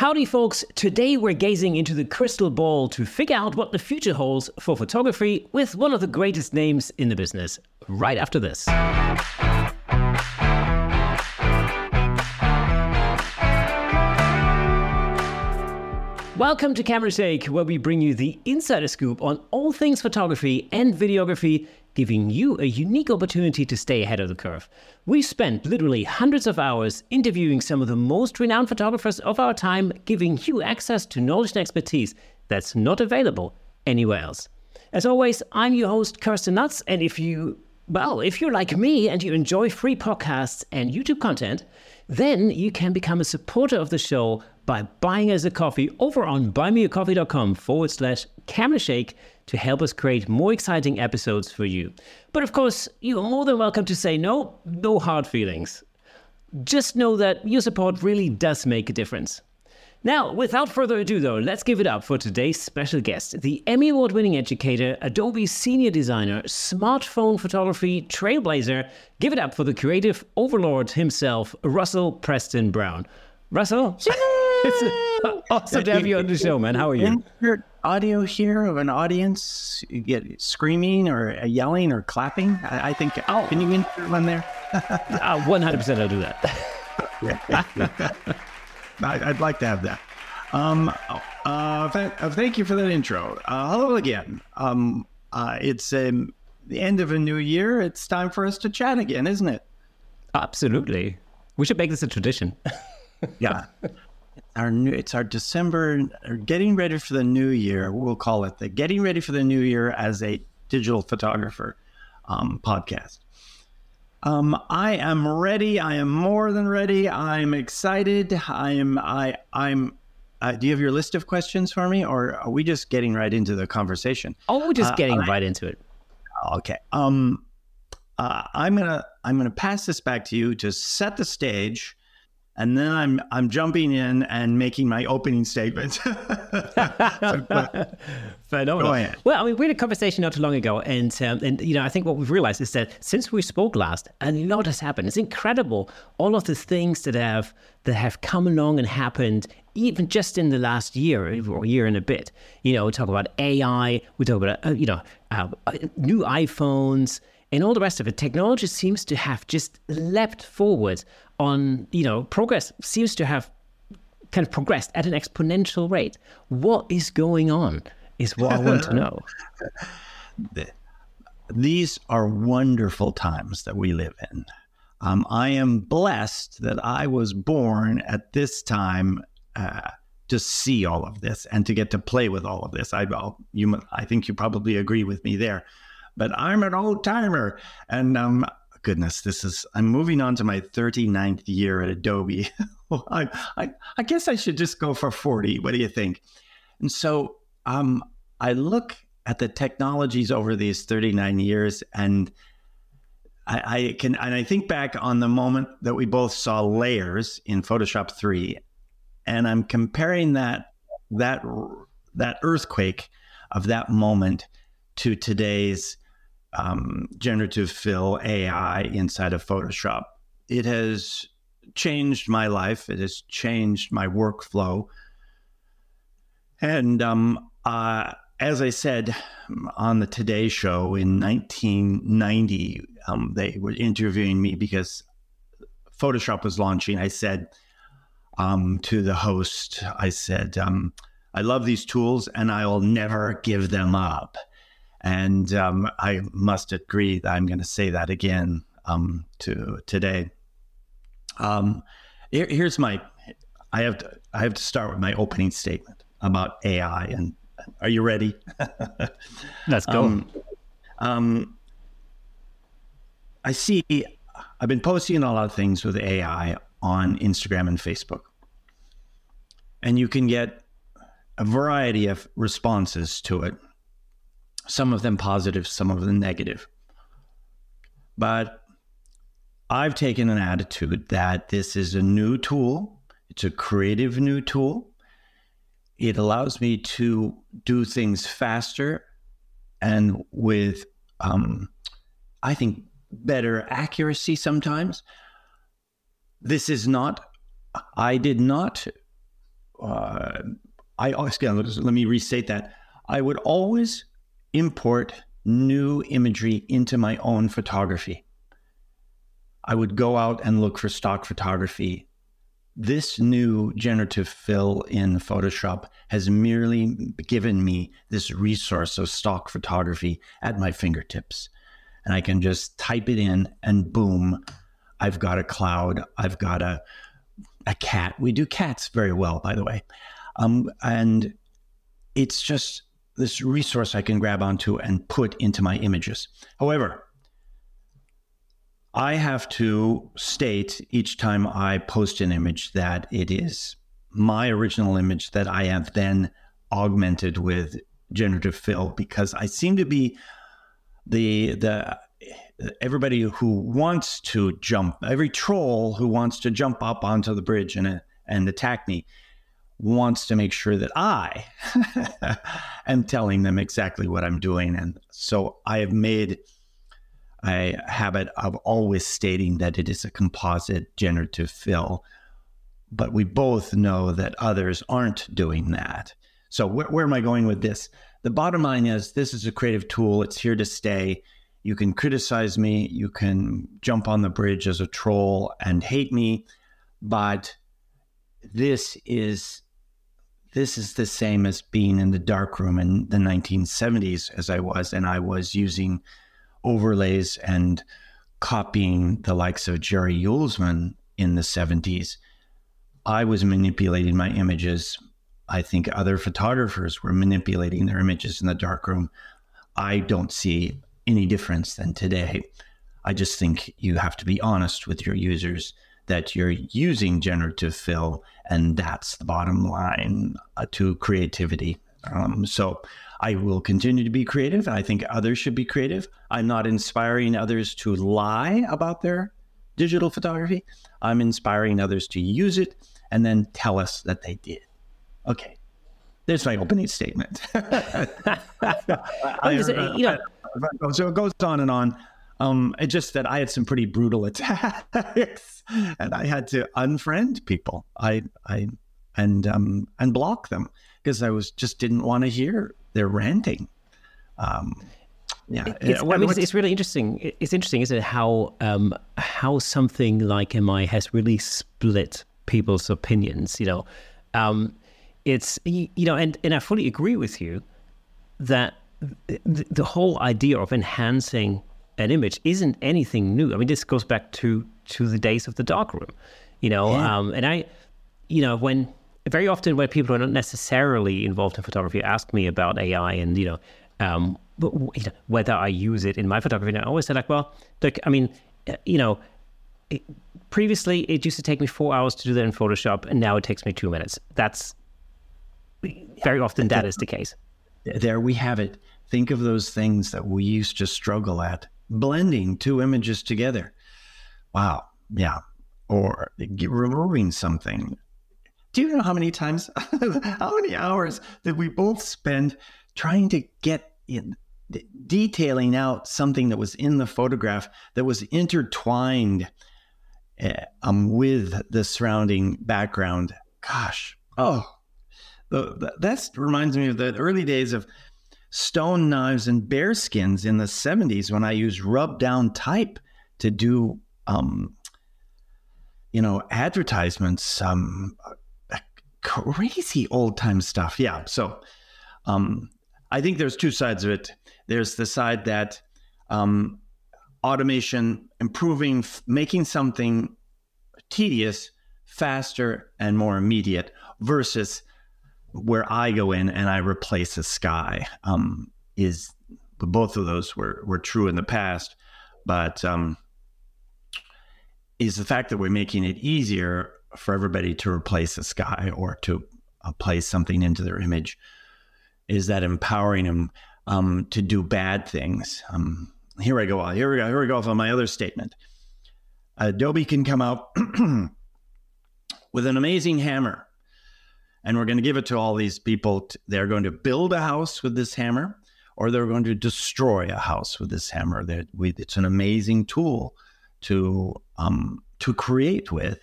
Howdy, folks. Today we're gazing into the crystal ball to figure out what the future holds for photography with one of the greatest names in the business, right after this. Welcome to Camera Shake, where we bring you the insider scoop on all things photography and videography giving you a unique opportunity to stay ahead of the curve. We spent literally hundreds of hours interviewing some of the most renowned photographers of our time, giving you access to knowledge and expertise that's not available anywhere else. As always, I'm your host, Kirsten Nuts, and if you well, if you're like me and you enjoy free podcasts and YouTube content, then you can become a supporter of the show by buying us a coffee over on buymeacoffee.com forward slash camera shake to help us create more exciting episodes for you. But of course, you are more than welcome to say no, no hard feelings. Just know that your support really does make a difference. Now, without further ado, though, let's give it up for today's special guest, the Emmy Award winning educator, Adobe senior designer, smartphone photography trailblazer. Give it up for the creative overlord himself, Russell Preston Brown. Russell, it's awesome to have you on the show, man. How are you? audio here of an audience you get screaming or yelling or clapping. I, I think. Oh, can you insert one there? Uh, one hundred percent, I'll do that. I, would like to have that. Um, uh, th- uh, thank you for that intro. Uh, hello again. Um, uh, it's um, the end of a new year. It's time for us to chat again, isn't it? Absolutely. We should make this a tradition. yeah our new it's our December getting ready for the new year. We'll call it the getting ready for the new year as a digital photographer um, podcast. Um, I am ready. I am more than ready. I'm excited. I am. I. I'm. Uh, do you have your list of questions for me, or are we just getting right into the conversation? Oh, we're just uh, getting right into it. Okay. Um, uh, I'm gonna. I'm gonna pass this back to you to set the stage and then I'm I'm jumping in and making my opening statement. Phenomenal. Well, I mean, we had a conversation not too long ago, and um, and you know, I think what we've realized is that since we spoke last, a lot has happened. It's incredible all of the things that have that have come along and happened, even just in the last year or year and a bit. You know, we talk about AI, we talk about uh, you know uh, new iPhones and all the rest of it. Technology seems to have just leapt forward on, you know, progress seems to have kind of progressed at an exponential rate. What is going on is what I want to know. These are wonderful times that we live in. Um, I am blessed that I was born at this time uh, to see all of this and to get to play with all of this. I, you, I think you probably agree with me there. But I'm an old timer, and um, goodness, this is, I'm moving on to my 39th year at Adobe. I, I, I, guess I should just go for 40. What do you think? And so um, I look at the technologies over these 39 years and I, I can, and I think back on the moment that we both saw layers in Photoshop 3, and I'm comparing that, that, that earthquake of that moment to today's um, generative fill AI inside of Photoshop. It has changed my life. It has changed my workflow. And um, uh, as I said on the Today Show in 1990, um, they were interviewing me because Photoshop was launching. I said um, to the host, I said, um, I love these tools and I will never give them up. And um, I must agree that I'm going to say that again um, to today. Um, here, here's my. I have to. I have to start with my opening statement about AI. And are you ready? Let's go. Um, um, I see. I've been posting a lot of things with AI on Instagram and Facebook, and you can get a variety of responses to it some of them positive, some of them negative. But I've taken an attitude that this is a new tool, it's a creative new tool. It allows me to do things faster and with, um, I think, better accuracy sometimes. This is not, I did not uh, I always let me restate that. I would always import new imagery into my own photography. I would go out and look for stock photography. This new generative fill in Photoshop has merely given me this resource of stock photography at my fingertips. And I can just type it in and boom, I've got a cloud, I've got a a cat. We do cats very well, by the way. Um, and it's just this resource I can grab onto and put into my images. However, I have to state each time I post an image that it is my original image that I have then augmented with generative fill because I seem to be the the everybody who wants to jump every troll who wants to jump up onto the bridge and and attack me wants to make sure that I am telling them exactly what I'm doing and so I have made a habit of always stating that it is a composite generative fill. But we both know that others aren't doing that. So, wh- where am I going with this? The bottom line is this is a creative tool, it's here to stay. You can criticize me, you can jump on the bridge as a troll and hate me, but this is this is the same as being in the darkroom in the 1970s as I was, and I was using overlays and copying the likes of Jerry Uelsmann in the 70s, I was manipulating my images. I think other photographers were manipulating their images in the darkroom. I don't see any difference than today. I just think you have to be honest with your users that you're using generative fill, and that's the bottom line uh, to creativity. Um, so I will continue to be creative. I think others should be creative. I'm not inspiring others to lie about their digital photography. I'm inspiring others to use it and then tell us that they did. Okay. There's my opening statement. I, you know, so it goes on and on. Um, it's just that I had some pretty brutal attacks, and I had to unfriend people. I, I, and um, and block them because I was just didn't want to hear their ranting. Um, yeah, it's, what, I mean, it's, it's, really interesting. It's interesting, isn't it? How um, how something like AI has really split people's opinions. You know, um, it's you know, and and I fully agree with you that the, the whole idea of enhancing an image isn't anything new. I mean, this goes back to to the days of the darkroom. You know, yeah. um, and I, you know, when very often when people who are not necessarily involved in photography ask me about AI and you know, um, whether I use it in my photography. And I always say like, well, look, I mean, uh, you know, it, previously it used to take me four hours to do that in Photoshop, and now it takes me two minutes. That's very often that is the case. There we have it. Think of those things that we used to struggle at blending two images together. Wow. Yeah. Or removing something do you know how many times, how many hours did we both spend trying to get in, detailing out something that was in the photograph that was intertwined uh, um, with the surrounding background? Gosh, oh, that reminds me of the early days of stone knives and bear skins in the 70s when I used rub down type to do, um, you know, advertisements. Um, crazy old time stuff. Yeah. So um, I think there's two sides of it. There's the side that um, automation, improving, making something tedious faster and more immediate versus where I go in and I replace a sky um, is both of those were, were true in the past, but um, is the fact that we're making it easier for everybody to replace a sky or to uh, place something into their image is that empowering them um, to do bad things. Um, here I go. Here we go. Here we go on my other statement. Adobe can come out with an amazing hammer, and we're going to give it to all these people. They're going to build a house with this hammer, or they're going to destroy a house with this hammer. It's an amazing tool to um, to create with.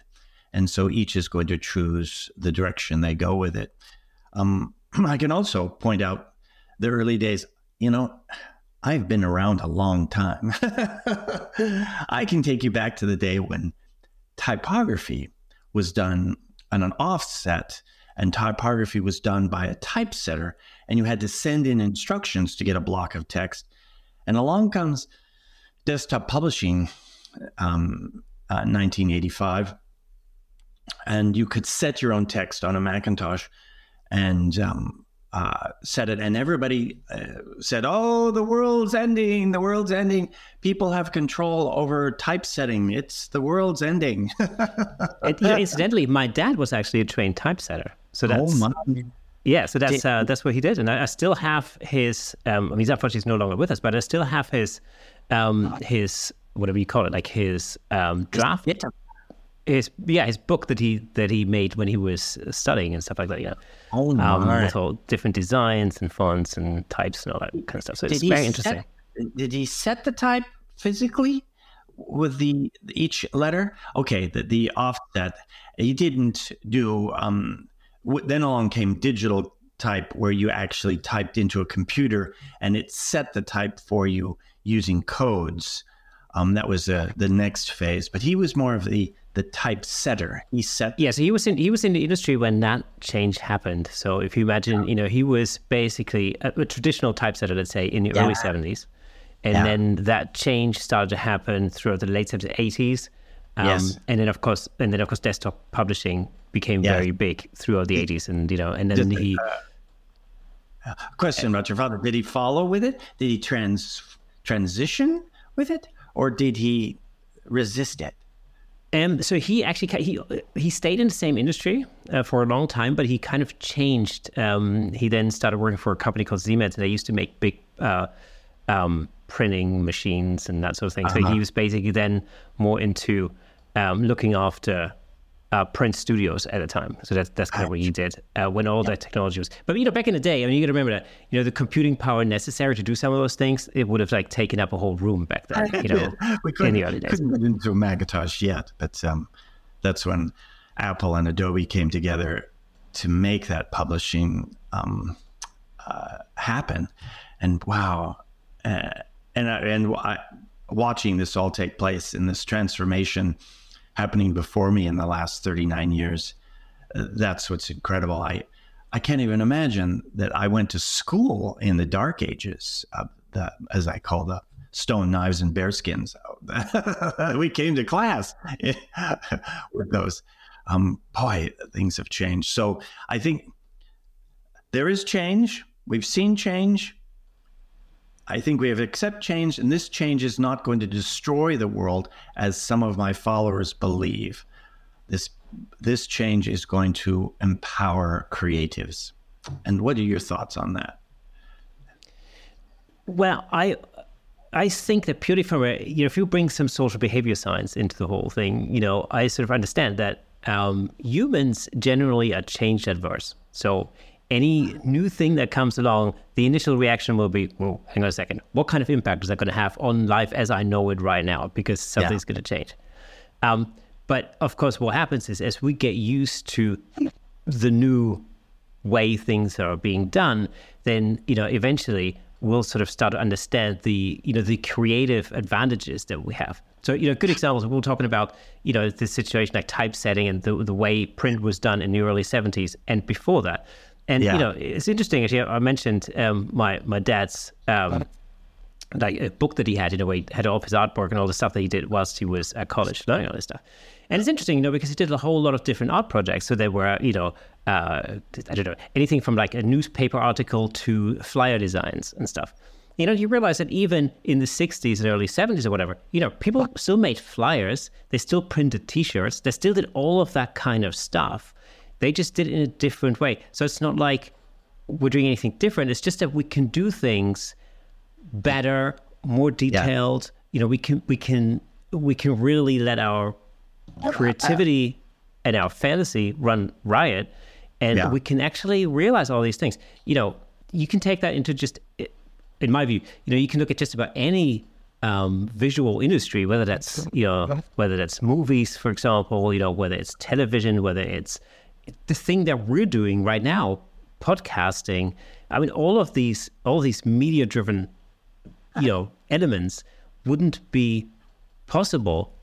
And so each is going to choose the direction they go with it. Um, I can also point out the early days. You know, I've been around a long time. I can take you back to the day when typography was done on an offset and typography was done by a typesetter and you had to send in instructions to get a block of text and along comes desktop publishing um, uh, 1985 and you could set your own text on a macintosh and um, uh, said it, and everybody uh, said, "Oh, the world's ending! The world's ending! People have control over typesetting. It's the world's ending." incidentally, my dad was actually a trained typesetter, so oh, that's oh yeah. So that's uh, that's what he did, and I, I still have his. Um, I mean, he's unfortunately no longer with us, but I still have his um, his whatever you call it, like his um, draft his yeah his book that he that he made when he was studying and stuff like that. You know, oh, um, with all different designs and fonts and types and all that kind of stuff. So did it's very set, interesting. Did he set the type physically with the each letter? Okay, the the offset. He didn't do. Um, then along came digital type, where you actually typed into a computer and it set the type for you using codes. Um, that was uh, the next phase, but he was more of the the typesetter. He set. Yeah, so he was in he was in the industry when that change happened. So if you imagine, you know, he was basically a, a traditional typesetter, let's say, in the yeah. early seventies, and yeah. then that change started to happen throughout the late seventies, eighties. Um, yes. And then of course, and then of course, desktop publishing became yes. very big throughout the eighties, and you know, and then Did, he. Uh, question about your father: Did he follow with it? Did he trans transition with it, or did he resist it? Um, so he actually he he stayed in the same industry uh, for a long time, but he kind of changed. Um, he then started working for a company called ZMED. They used to make big uh, um, printing machines and that sort of thing. Uh-huh. So he was basically then more into um, looking after uh, print studios at a time. So that's that's kind of what he did uh, when all yeah. that technology was. But you know, back in the day, I mean, you got to remember that you know the computing power necessary to do some of those things, it would have like taken up a whole room back then. You know, in the early days. We couldn't get into Macintosh yet, but um, that's when Apple and Adobe came together to make that publishing um, uh, happen. And wow, uh, and and I, watching this all take place in this transformation happening before me in the last 39 years. Uh, that's what's incredible. I I can't even imagine that I went to school in the dark ages, of the, as I call the stone knives and bearskins. we came to class with those. Um, boy, things have changed. So I think there is change. We've seen change. I think we have accept change, and this change is not going to destroy the world as some of my followers believe. This this change is going to empower creatives. And what are your thoughts on that? Well, I I think that a you know if you bring some social behavior science into the whole thing, you know, I sort of understand that um, humans generally are change adverse. So any new thing that comes along, the initial reaction will be, well, hang on a second, what kind of impact is that going to have on life as I know it right now? Because something's yeah. going to change. Um, but of course, what happens is as we get used to the new way things are being done, then you know eventually we'll sort of start to understand the you know the creative advantages that we have. So you know, good examples. We are talking about you know the situation like typesetting and the the way print was done in the early '70s and before that. And yeah. you know, it's interesting. Actually, I mentioned um, my my dad's um, like a book that he had in a way had all of his artwork and all the stuff that he did whilst he was at college learning all this stuff. And it's interesting, you know, because he did a whole lot of different art projects. So there were, you know, uh, I don't know, anything from like a newspaper article to flyer designs and stuff. You know, you realize that even in the 60s and early 70s or whatever, you know, people still made flyers, they still printed t shirts, they still did all of that kind of stuff. They just did it in a different way. So it's not like we're doing anything different. It's just that we can do things better, more detailed. Yeah. You know, we can we can we can really let our creativity and our fantasy run riot, and yeah. we can actually realize all these things. You know, you can take that into just, in my view, you know, you can look at just about any um, visual industry, whether that's you know whether that's movies, for example, you know whether it's television, whether it's the thing that we're doing right now podcasting. I mean, all of these, all these media-driven, you know, elements wouldn't be possible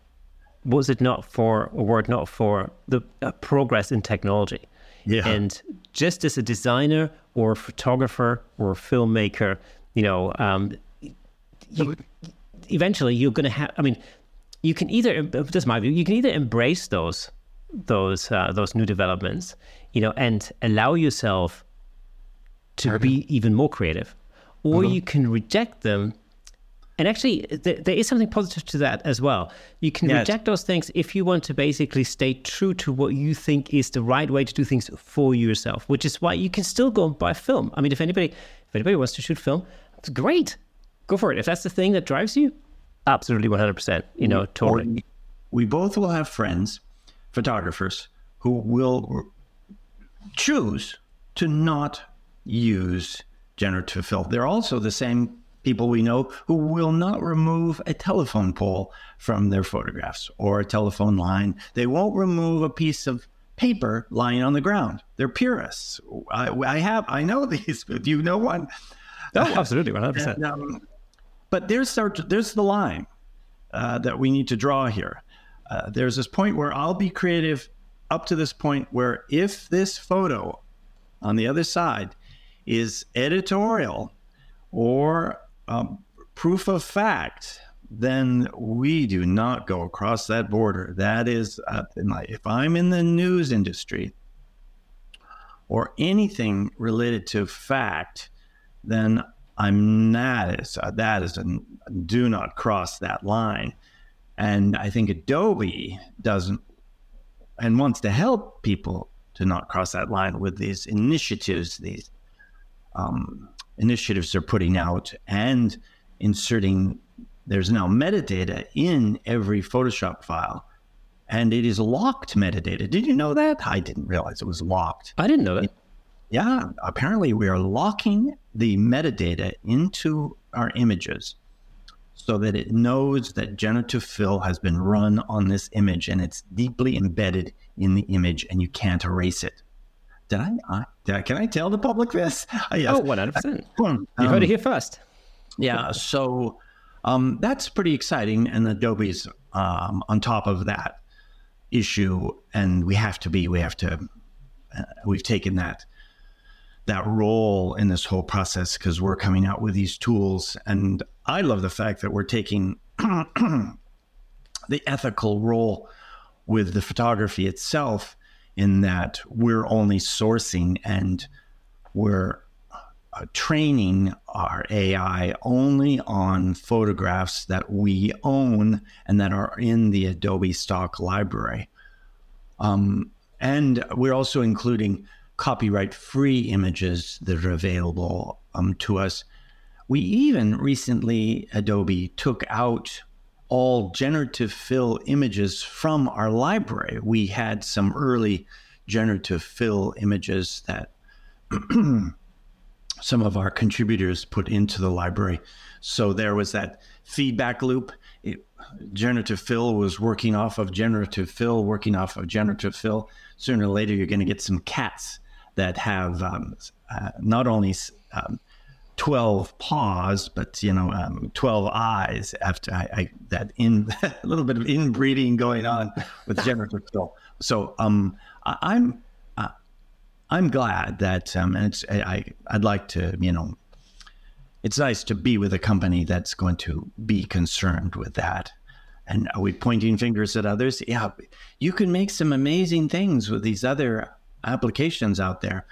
was it not for, or were it not for the uh, progress in technology. Yeah. And just as a designer or a photographer or a filmmaker, you know, um, you, eventually you're going to have. I mean, you can either this is my view. You can either embrace those those uh, those new developments, you know, and allow yourself to be even more creative, or Uh-huh. you can reject them. And actually, th- there is something positive to that as well. You can Yes. reject those things if you want to basically stay true to what you think is the right way to do things for yourself, which is why you can still go and buy film. I mean, if anybody if anybody wants to shoot film, it's great. Go for it. If that's the thing that drives you, absolutely 100%. You know, totally. Or we both will have friends, photographers, who will choose to not use generative fill. They're also the same people we know who will not remove a telephone pole from their photographs or a telephone line. They won't remove a piece of paper lying on the ground. They're purists. I, I have, I know these. Do you know one? Oh, absolutely, 100%. And, um, but there's our, there's the line uh, that we need to draw here. Uh, there's this point where I'll be creative up to this point where if this photo on the other side is editorial or um, proof of fact, then we do not go across that border. That is, uh, if I'm in the news industry or anything related to fact, then I'm not. uh, that is a, do not cross that line. And I think Adobe doesn't and wants to help people to not cross that line with these initiatives, these um, initiatives they're putting out and inserting. There's now metadata in every Photoshop file, and it is locked metadata. Did you know that? I didn't realize it was locked. I didn't know that. Yeah, apparently we are locking the metadata into our images so that it knows that generative fill has been run on this image and it's deeply embedded in the image and you can't erase it. Did I? I did I can I tell the public this? Uh, yes. Oh, 100%. Um, You heard it here first. yeah, so um, that's pretty exciting, and Adobe's um, on top of that issue, and we have to be. We have to. Uh, we've taken that that role in this whole process because we're coming out with these tools, and I love the fact that we're taking the ethical role with the photography itself, in that we're only sourcing and we're uh, training our AI only on photographs that we own and that are in the Adobe stock library. Um, and we're also including copyright free images that are available um, to us. We even recently, Adobe took out all generative fill images from our library. We had some early generative fill images that some of our contributors put into the library. So there was that feedback loop. It, generative fill was working off of generative fill, working off of generative fill. Sooner or later, you're going to get some cats that have um, uh, not only um, 12 paws, but you know, um, 12 eyes. After I, I that in a little bit of inbreeding going on with generative fill. So um, I, I'm I'm glad that, um, and it's, I, I'd like to, you know, it's nice to be with a company that's going to be concerned with that. And are we pointing fingers at others? Yeah, you can make some amazing things with these other applications out there.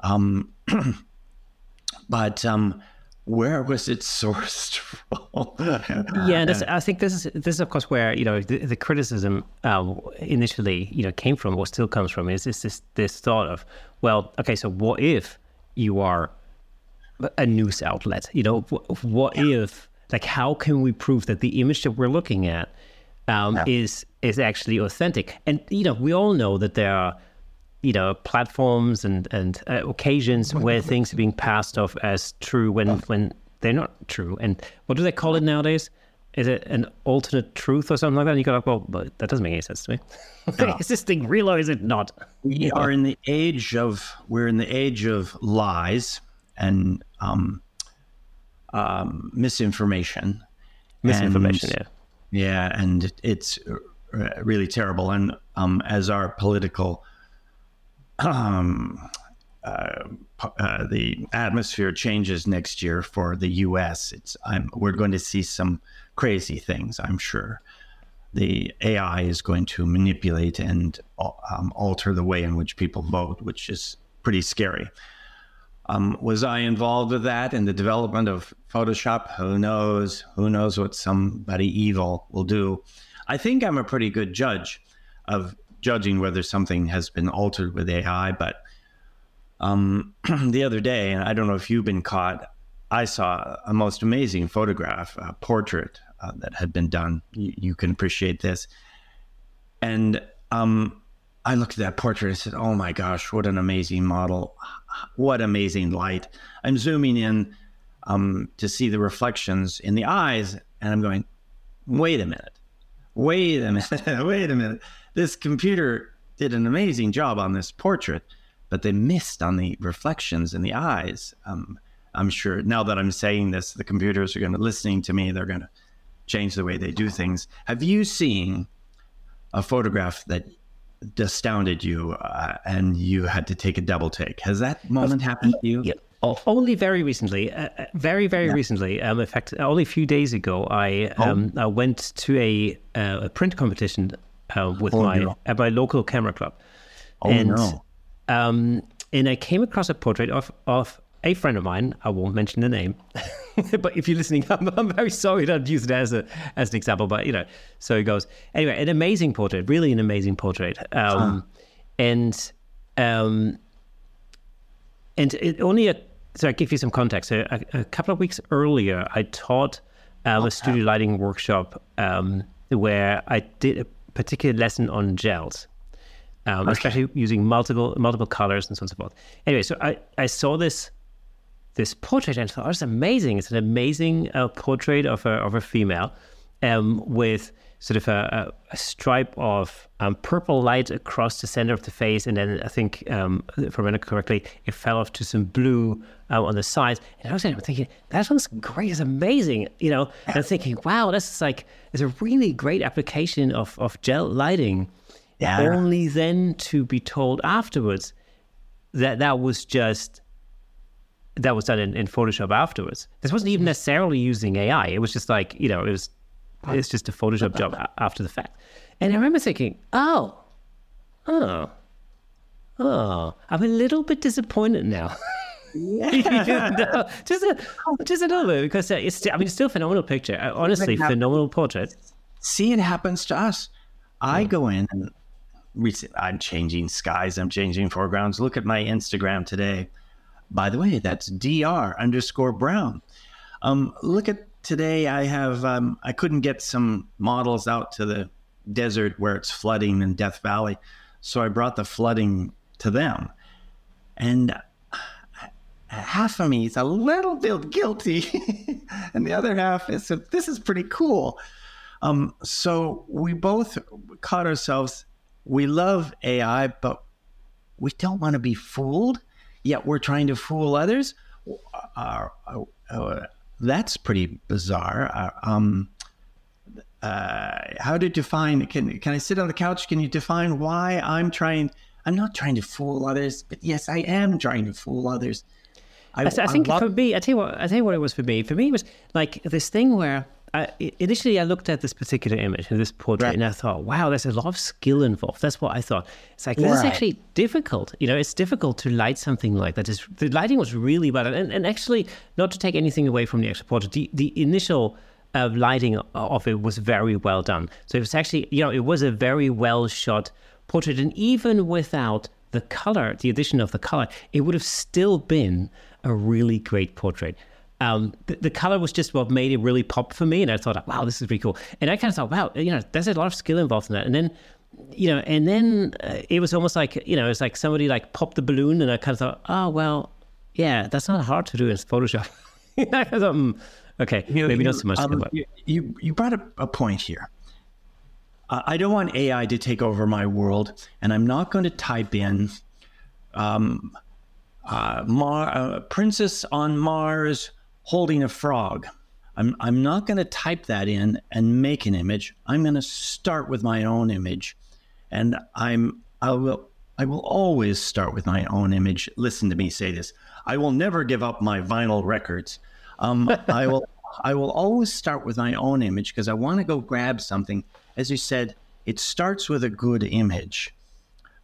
Um, but um, where was it sourced from? Yeah, this, I think this is this is of course where you know the, the criticism um, initially you know came from or still comes from is this this this thought of well okay so what if you are a news outlet you know what, what yeah. if like how can we prove that the image that we're looking at um, yeah. is is actually authentic and you know we all know that there are you know platforms and and uh, occasions where things are being passed off as true when when they're not true and what do they call it nowadays is it an alternate truth or something like that? And you go like, well, but that doesn't make any sense to me. No. is this thing real or is it not? we are in the age of we're in the age of lies and um, um, misinformation. Misinformation, And- yeah. Yeah, and it's uh, really terrible. And um, as our political um, uh, uh, the atmosphere changes next year for the U.S., it's I'm, we're going to see some crazy things. I'm sure the AI is going to manipulate and um, alter the way in which people vote, which is pretty scary. Um, was I involved with that in the development of Photoshop? Who knows? Who knows what somebody evil will do? I think I'm a pretty good judge of judging whether something has been altered with AI. But um, the other day, and I don't know if you've been caught, I saw a most amazing photograph, a portrait uh, that had been done. You, you can appreciate this. And um, I looked at that portrait and said, "Oh my gosh, what an amazing model! What amazing light!" I'm zooming in um, to see the reflections in the eyes, and I'm going, "Wait a minute, wait a minute, wait a minute! This computer did an amazing job on this portrait, but they missed on the reflections in the eyes." Um, I'm sure now that I'm saying this, the computers are going to listening to me. They're going to change the way they do things. Have you seen a photograph that astounded you uh, and you had to take a double take? Has that moment happened to you? Yeah. O- Only very recently, uh, uh, very very recently. Um, in fact, only a few days ago, I um, I went to a uh, a print competition uh, with Oh, my no. at my local camera club, Oh, and no. um, and I came across a portrait of of a friend of mine. I won't mention the name, but if you're listening, I'm, I'm very sorry to use it as a as an example. But you know, so it goes. Anyway, an amazing portrait, really an amazing portrait, um, and um, and it only a so I give you some context. A, a, a couple of weeks earlier, I taught um, a studio lighting workshop um, where I did a particular lesson on gels, um, especially using multiple multiple colors and so on and so forth. Anyway, so I, I saw this this portrait and I thought, oh, it's amazing. It's an amazing uh, portrait of a of a female um, with sort of a, a, stripe of um, purple light across the center of the face, and then I think, um, if I remember correctly, it fell off to some blue um, on the sides. And I was thinking, that looks great. It's amazing, you know. And I'm thinking, wow, this is like it's a really great application of of gel lighting. Yeah. Only then to be told afterwards that that was just that was done in, in Photoshop afterwards. This wasn't even necessarily using AI. It was just like, you know, it was it's just a Photoshop job after the fact. And I remember thinking, oh, oh, oh, I'm a little bit disappointed now. No, just a, just a little bit because uh, it's. I mean, it's still a phenomenal picture. Uh, Honestly, phenomenal portrait. See, it happens to us. I go in and recent, I'm changing skies. I'm changing foregrounds. Look at my Instagram today. By the way, that's dr underscore brown. Um, look at today. I have um, I couldn't get some models out to the desert where it's flooding in Death Valley, so I brought the flooding to them, and half of me is a little bit guilty, and the other half is this is pretty cool. Um, so we both caught ourselves. We love AI, but we don't want to be fooled. Yet we're trying to fool others. Uh, uh, uh, that's pretty bizarre. Uh, um, uh, how to define? Can can I sit on the couch? Can you define why I'm trying? I'm not trying to fool others, but yes, I am trying to fool others. I, I think love- for me, I tell you what, I tell you what it was for me. For me, it was like this thing where I, initially I looked at this particular image, this portrait, Right. and I thought, wow, there's a lot of skill involved. That's what I thought. It's like this is actually difficult. You know, it's difficult to light something like that. It's, the lighting was really bad, and, and actually, not to take anything away from the actual portrait, the, the initial uh, lighting of it was very well done. So it was actually, you know, it was a very well shot portrait, and even without the color, the addition of the color, it would have still been a really great portrait. Um, the, the color was just what made it really pop for me, and I thought, wow, this is pretty cool. And I kind of thought, wow, you know, there's a lot of skill involved in that. And then, you know, and then uh, it was almost like, you know, it's like somebody like popped the balloon, and I kind of thought, oh well, yeah, that's not hard to do in Photoshop. I thought, mm, Okay, you, maybe you, not so much. Um, you, you brought up a point here. Uh, I don't want AI to take over my world, and I'm not going to type in um, uh, Mar- uh, Princess on Mars holding a frog. I'm, I'm not going to type that in and make an image. I'm going to start with my own image. And I'm, I will, I will always start with my own image. Listen to me say this. I will never give up my vinyl records. Um, I will, I will always start with my own image because I want to go grab something. As you said, it starts with a good image.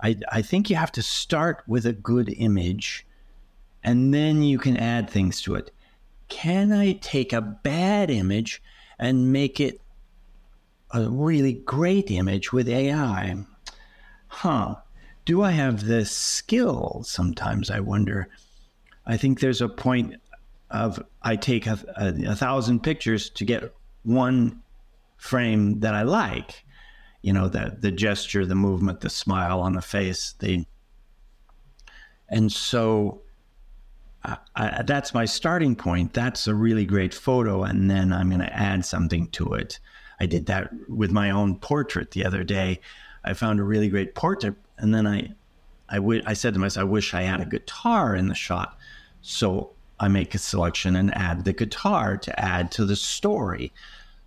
I, I think you have to start with a good image and then you can add things to it can I take a bad image and make it a really great image with AI? Huh. Do I have the skill? Sometimes I wonder. I think there's a point of I take a, a, a thousand pictures to get one frame that I like. You know, the the gesture, the movement, the smile on the face, the and so I, that's my starting point. That's a really great photo, and then I'm going to add something to it. I did that with my own portrait the other day. I found a really great portrait, and then I, I, w- I said to myself, I wish I had a guitar in the shot. So I make a selection and add the guitar to add to the story.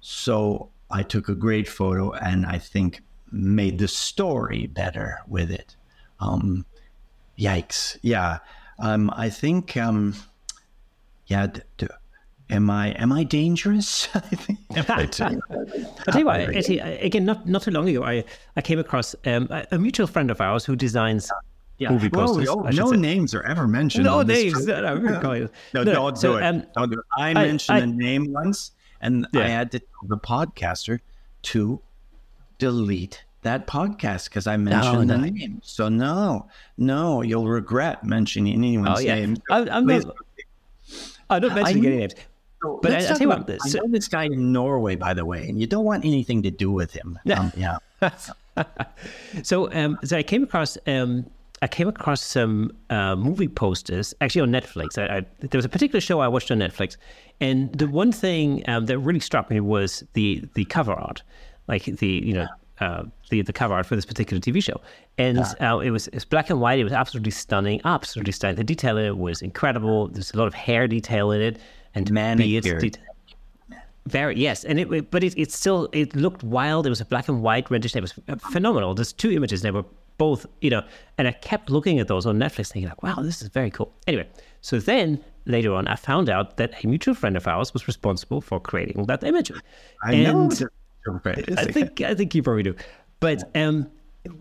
So I took a great photo and I think made the story better with it. Um, yikes! Yeah. Um, I think, um, yeah. D- d- am I am I dangerous? I think. I tell you what, actually, again, not not too long ago, I I came across um, a, mutual friend of ours who designs. Yeah. Movie posters. Oh, no say. names are ever mentioned. No names. No, no, no, no, don't so, do it. Um, don't do it. I, I mentioned I, a name once, and yeah. I had to tell the podcaster to delete that podcast because I mentioned no, the name. So no, no, you'll regret mentioning anyone's oh, yeah. name. I, am not, I'm not mentioning any names. but I, I tell you what, this. I know this guy in Norway, by the way, and you don't want anything to do with him. Um, yeah. so, um, so I came across um, I came across some uh, movie posters actually on Netflix. I, I, there was a particular show I watched on Netflix, and the one thing um, that really struck me was the the cover art, like the you know uh, the the cover art for this particular TV show, and uh, it was it's black and white. It was absolutely stunning, absolutely stunning. The detail in it was incredible. There's a lot of hair detail in it, and manicured. Very yes, and it but it, it still it looked wild. It was a black and white rendition. It was phenomenal. There's two images. They were both you know, and I kept looking at those on Netflix, thinking like, wow, this is very cool. Anyway, so then later on, I found out that a mutual friend of ours was responsible for creating that image. I and, know. I think I think you probably do. But um,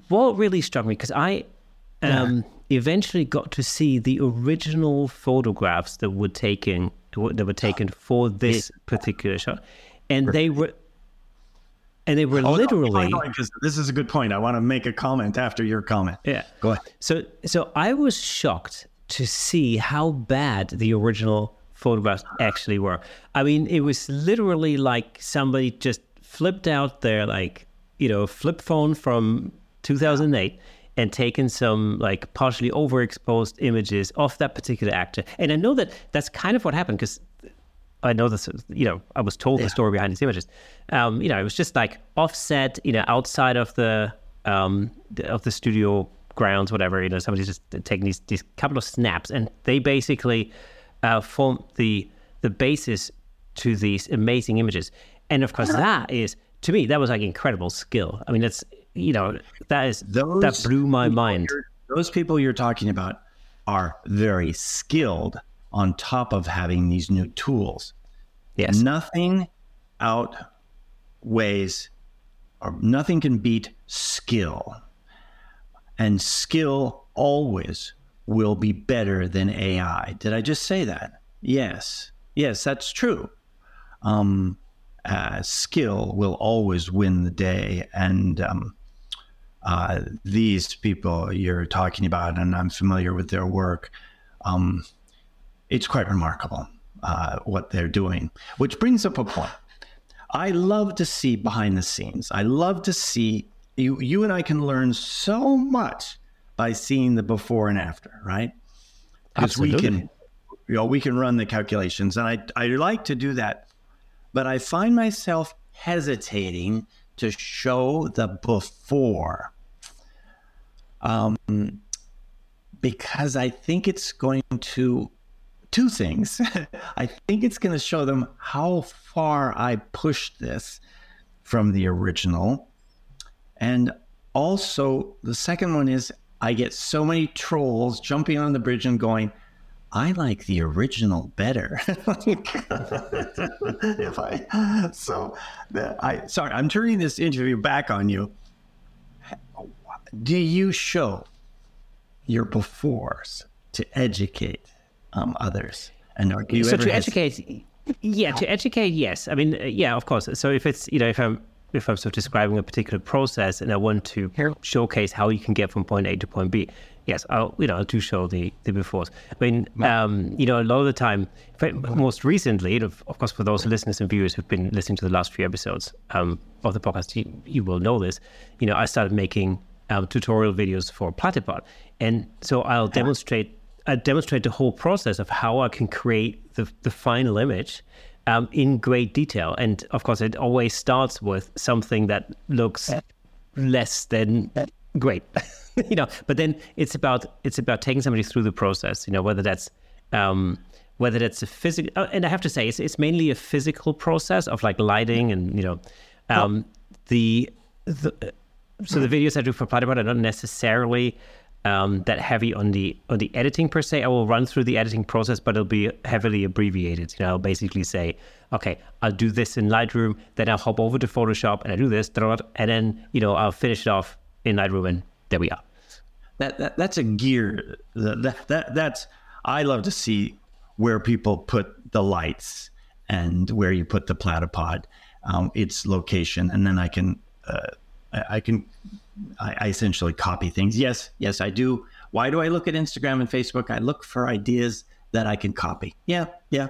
what really struck me because I um, yeah. eventually got to see the original photographs that were taken that were taken for this particular shot, and they were and they were oh, literally no, this is a good point. I want to make a comment after your comment. Yeah, go ahead. So, so I was shocked to see how bad the original photographs actually were. I mean, it was literally like somebody just flipped out their like you know flip phone from 2008 and taken some like partially overexposed images of that particular actor. And I know that that's kind of what happened because I know this, you know, I was told yeah. the story behind these images. Um, you know, it was just like offset, you know, outside of the um, of the studio grounds, whatever. You know, somebody's just taking these these couple of snaps, and they basically uh, form the the basis to these amazing images. And of course, that is to me that was like incredible skill. I mean, that's you know that is those that blew my mind. Those people you're talking about are very skilled on top of having these new tools. Yes, nothing outweighs or nothing can beat skill, and skill always will be better than AI. Did I just say that? Yes, yes, that's true. Um, uh, skill will always win the day. And um, uh, these people you're talking about, and I'm familiar with their work, um, it's quite remarkable uh, what they're doing. Which brings up a point. I love to see behind the scenes. I love to see you. You and I can learn so much by seeing the before and after, right? Because we can, you know, we can run the calculations, and I I like to do that but I find myself hesitating to show the before. Um, because I think it's going to two things. I think it's going to show them how far I pushed this from the original. And also, the second one is I get so many trolls jumping on the bridge and going, I like the original better. if I so I sorry, I'm turning this interview back on you. Do you show your befores to educate um, others? And are you so to educate? Yeah, to educate, yes. I mean, uh, yeah, of course. So if it's you know if I'm if I'm sort of describing a particular process and I want to showcase how you can get from point A to point B, yes, I'll you know I do show the the befores. I mean, um, you know, a lot of the time, most recently, of course, for those listeners and viewers who've been listening to the last few episodes um, of the podcast, you, you, will know this. You know, I started making um, tutorial videos for Platypod, and so I'll demonstrate I demonstrate the whole process of how I can create the the final image um, in great detail. And of course, it always starts with something that looks less than great, you know. But then it's about it's about taking somebody through the process, you know, whether that's um, whether that's a physical. Uh, and I have to say, it's it's mainly a physical process of like lighting and you know, um, the the. So the videos I do for Platypod are not necessarily um, that heavy on the on the editing per se. I will run through the editing process, but it'll be heavily abbreviated. You know, I'll basically say, okay, I'll do this in Lightroom, then I'll hop over to Photoshop and I do this, and then you know I'll finish it off in Lightroom, and there we are. That, that that's a gear. That, that that's I love to see where people put the lights and where you put the platypod, um, its location, and then I can uh, I can I, I essentially copy things. Yes, yes, I do. Why do I look at Instagram and Facebook? I look for ideas that I can copy. Yeah, yeah.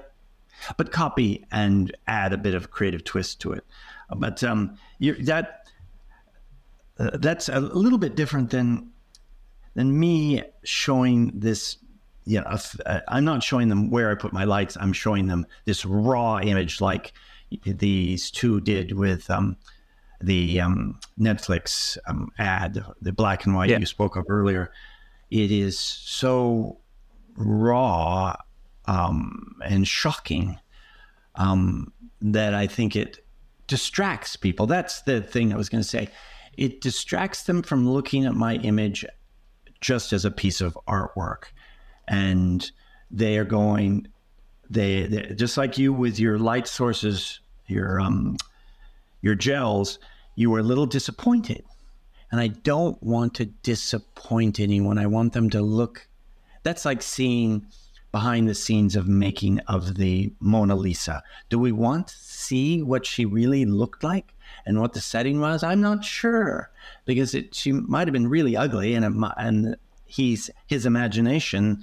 But copy and add a bit of creative twist to it. But um, you, that uh, that's a little bit different than than me showing this. You know, uh, I'm not showing them where I put my lights. I'm showing them this raw image, like these two did with um, the um, Netflix um, ad, the black and white yeah. you spoke of earlier, it is so raw um, and shocking um, that I think it distracts people. That's the thing I was going to say. It distracts them from looking at my image just as a piece of artwork. And they are going, they, just like you with your light sources, your um, your gels, you were a little disappointed. And I don't want to disappoint anyone. I want them to look. That's like seeing behind the scenes of making of the Mona Lisa. Do we want to see what she really looked like and what the setting was? I'm not sure because it, she might have been really ugly, and it, and he's his imagination,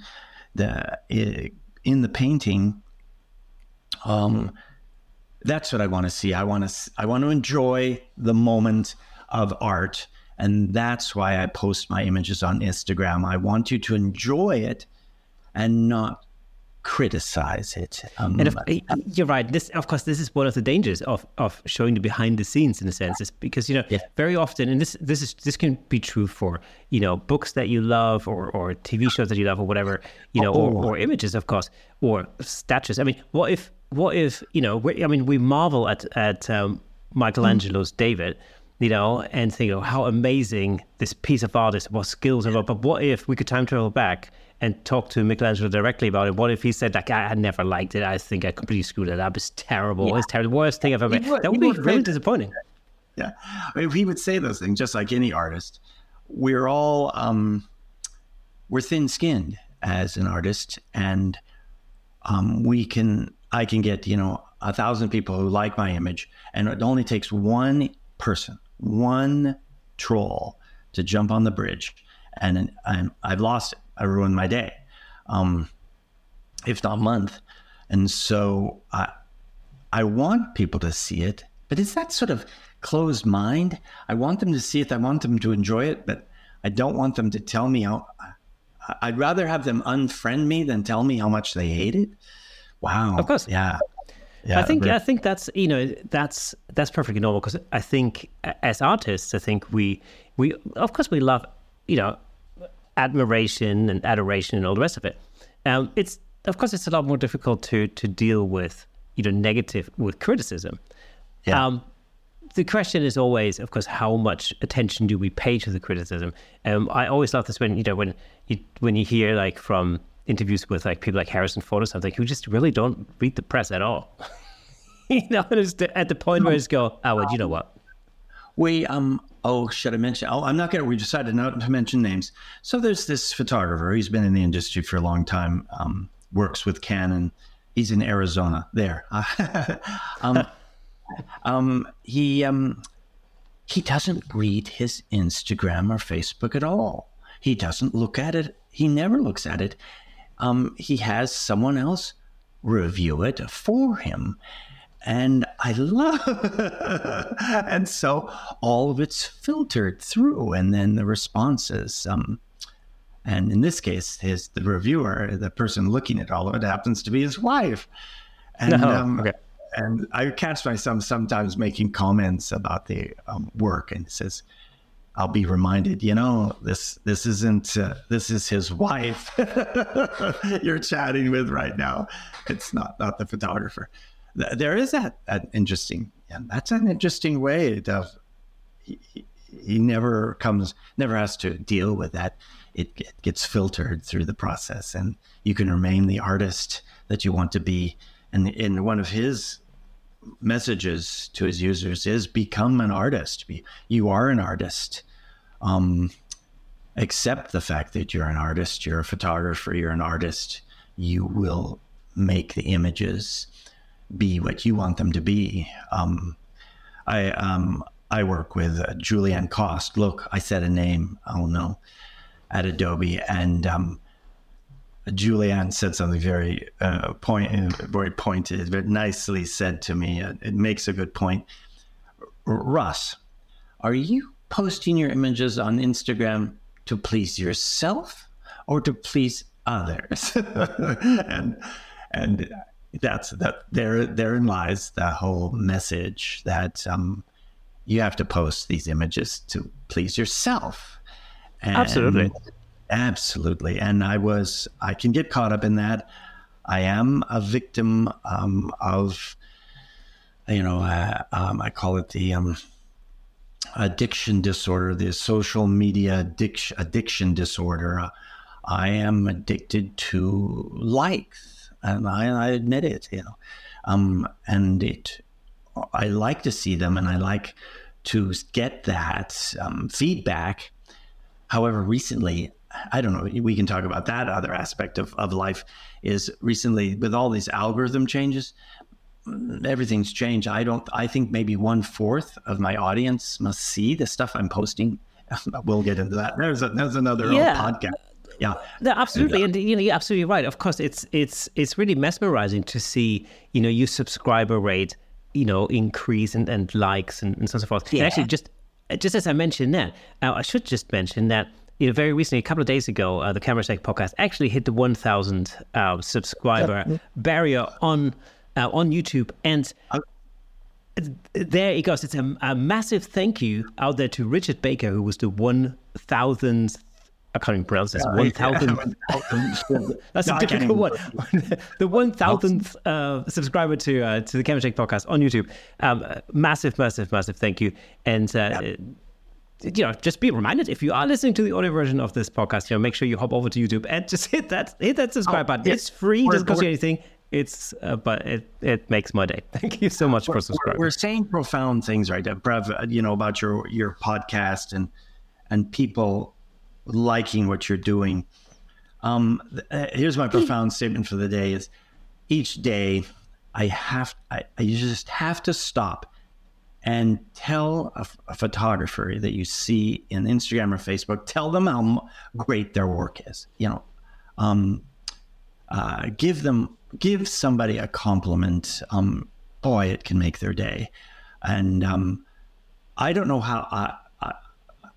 the in the painting, um, that's what I want to see. I want to I want to enjoy the moment of art and that's why I post my images on Instagram. I want you to enjoy it and not criticize it. Um, and if, you're right. This, of course, this is one of the dangers of, of showing the behind the scenes in a sense, is because you know yeah. very often, and this this is this can be true for you know books that you love or or TV shows that you love or whatever you know, oh. or, or images, of course, or statues. I mean, what if what if you know? I mean, we marvel at at um, Michelangelo's David, you know, and think, oh, how amazing this piece of art is, what skills are. But what if we could time travel back and talk to Michelangelo directly about it? What if he said, like, I, I never liked it. I think I completely screwed it up. It's terrible. Yeah. It's terrible. Worst thing I've ever made. That would be really disappointing. Yeah. I mean, he would say those things just like any artist. We're all, um, we're thin skinned as an artist. And um, we can I can get, you know, a thousand people who like my image, and it only takes one person, one troll to jump on the bridge, and I'm, I've lost it. I ruined my day, um, if not month. And so I, I want people to see it, but it's that sort of closed mind. I want them to see it. I want them to enjoy it, but I don't want them to tell me how. I'd rather have them unfriend me than tell me how much they hate it. Wow. Of course. Yeah. Yeah, I think I think that's you know that's that's perfectly normal because I think as artists, I think we we of course we love you know admiration and adoration and all the rest of it. Um, it's of course it's a lot more difficult to to deal with you know negative with criticism. Yeah. Um, the question is always, of course, how much attention do we pay to the criticism? Um, I always love this when you know when you when you hear like from interviews with like people like Harrison Ford or something who just really don't read the press at all. you know, at the point where it's go, oh, well, you know what? We um oh should I mention? Oh, I'm not gonna. We decided not to mention names. So there's this photographer. He's been in the industry for a long time. Um, works with Canon. He's in Arizona. There. um, um, he um, he doesn't read his Instagram or Facebook at all. He doesn't look at it. He never looks at it. Um, he has someone else review it for him. And I love and so all of it's filtered through and then the responses um, and in this case his the reviewer the person looking at all of it happens to be his wife and no, um, okay and I catch myself sometimes making comments about the um, work, and it says, "I'll be reminded, you know, this this isn't uh, this is his wife you're chatting with right now. It's not not the photographer." There is that, that interesting, and that's an interesting way of he, he, he never comes, never has to deal with that. It, it gets filtered through the process, and you can remain the artist that you want to be and in one of his messages to his users is become an artist. Be, you are an artist. Um, accept the fact that you're an artist. You're a photographer. You're an artist. You will make the images be what you want them to be. Um, I um, I work with uh, Julianne Kost. Look, I said a name. Oh no, at Adobe, and um, Julianne said something very uh, point, very pointed, very nicely said to me. Uh, it makes a good point. Russ, are you posting your images on Instagram to please yourself or to please others? and and that's that there therein lies the whole message that um, you have to post these images to please yourself. And Absolutely Absolutely. And I was, I can get caught up in that. I am a victim um, of, you know, uh, um, I call it the um, addiction disorder, the social media addiction, addiction disorder. Uh, I am addicted to likes, and I, I admit it, you know. Um, and it, I like to see them, and I like to get that um, feedback. However, recently I don't know. We can talk about that other aspect of, of life. Is recently with all these algorithm changes, everything's changed. I don't. I think maybe one fourth of my audience must see the stuff I'm posting. we'll get into that. There's a, there's another yeah. podcast. Yeah, no, absolutely, and you know you're absolutely right. Of course, it's it's it's really mesmerizing to see you know your subscriber rate you know increase and, and likes and, and so on and so forth. Yeah. And actually, just just as I mentioned that, uh, I should just mention that you know, very recently, a couple of days ago, uh, the Camera Shake podcast actually hit the 1,000 uh, subscriber barrier on uh, on YouTube, and there it goes. It's a, a, massive thank you out there to Richard Baker, who was the 1,000th. I can't even pronounce this. One thousand. That's no, a difficult one. the one thousandth uh, subscriber to uh, to the Shake podcast on YouTube. Um, massive, massive, massive thank you. And uh, you know, just be reminded if you are listening to the audio version of this podcast, you know, make sure you hop over to YouTube and just hit that hit that subscribe oh, button. It's free, doesn't cost you anything. It's uh, but it it makes my day. Thank you so much for subscribing. We're saying profound things right, Brev. Uh, you know about your your podcast and and people liking what you're doing. Um, uh, here's my profound statement for the day: is each day I have I, I just have to stop and tell a, a, photographer that you see in Instagram or Facebook, tell them how great their work is. You know, um, uh, give them, give somebody a compliment. Um, boy, it can make their day. And um, I don't know how. I,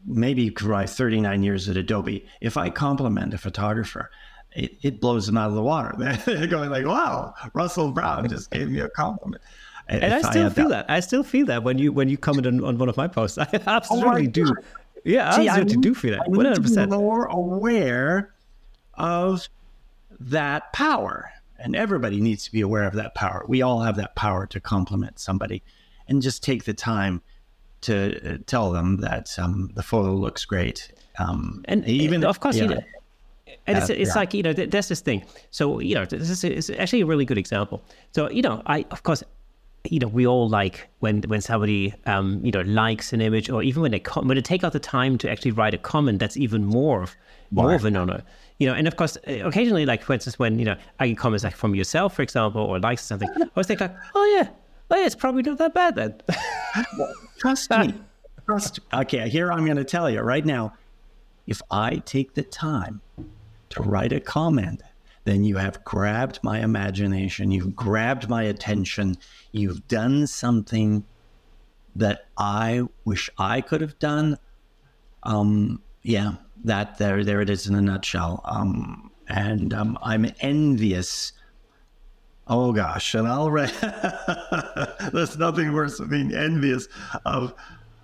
maybe for my 39 years at Adobe, if I compliment a photographer, it, it blows them out of the water. They're going like, "Wow, Russell Brown just gave me a compliment." And I still I feel that. that. I still feel that when you when you comment on, on one of my posts. I absolutely oh do. Yeah, I absolutely do feel that. One hundred percent. More aware of that power, and everybody needs to be aware of that power. We all have that power to compliment somebody, and just take the time to uh, tell them that um, the photo looks great. Um, and even of course, yeah. you know, and it's, it's yeah. like you know there's this thing so you know this is actually a really good example so you know i of course you know we all like when when somebody um you know likes an image or even when they com- when they take out the time to actually write a comment that's even more of more of an honor you know and of course occasionally like for instance when you know i get comments like from yourself for example or likes or something i was thinking like oh yeah oh yeah it's probably not that bad then trust me trust okay here i'm going to tell you right now if i take the time to write a comment, then you have grabbed my imagination, you've grabbed my attention, you've done something that I wish I could have done. Um, yeah, that there, there it is in a nutshell. Um, and um, I'm envious. Oh gosh, and I'll. Re- There's nothing worse than being envious of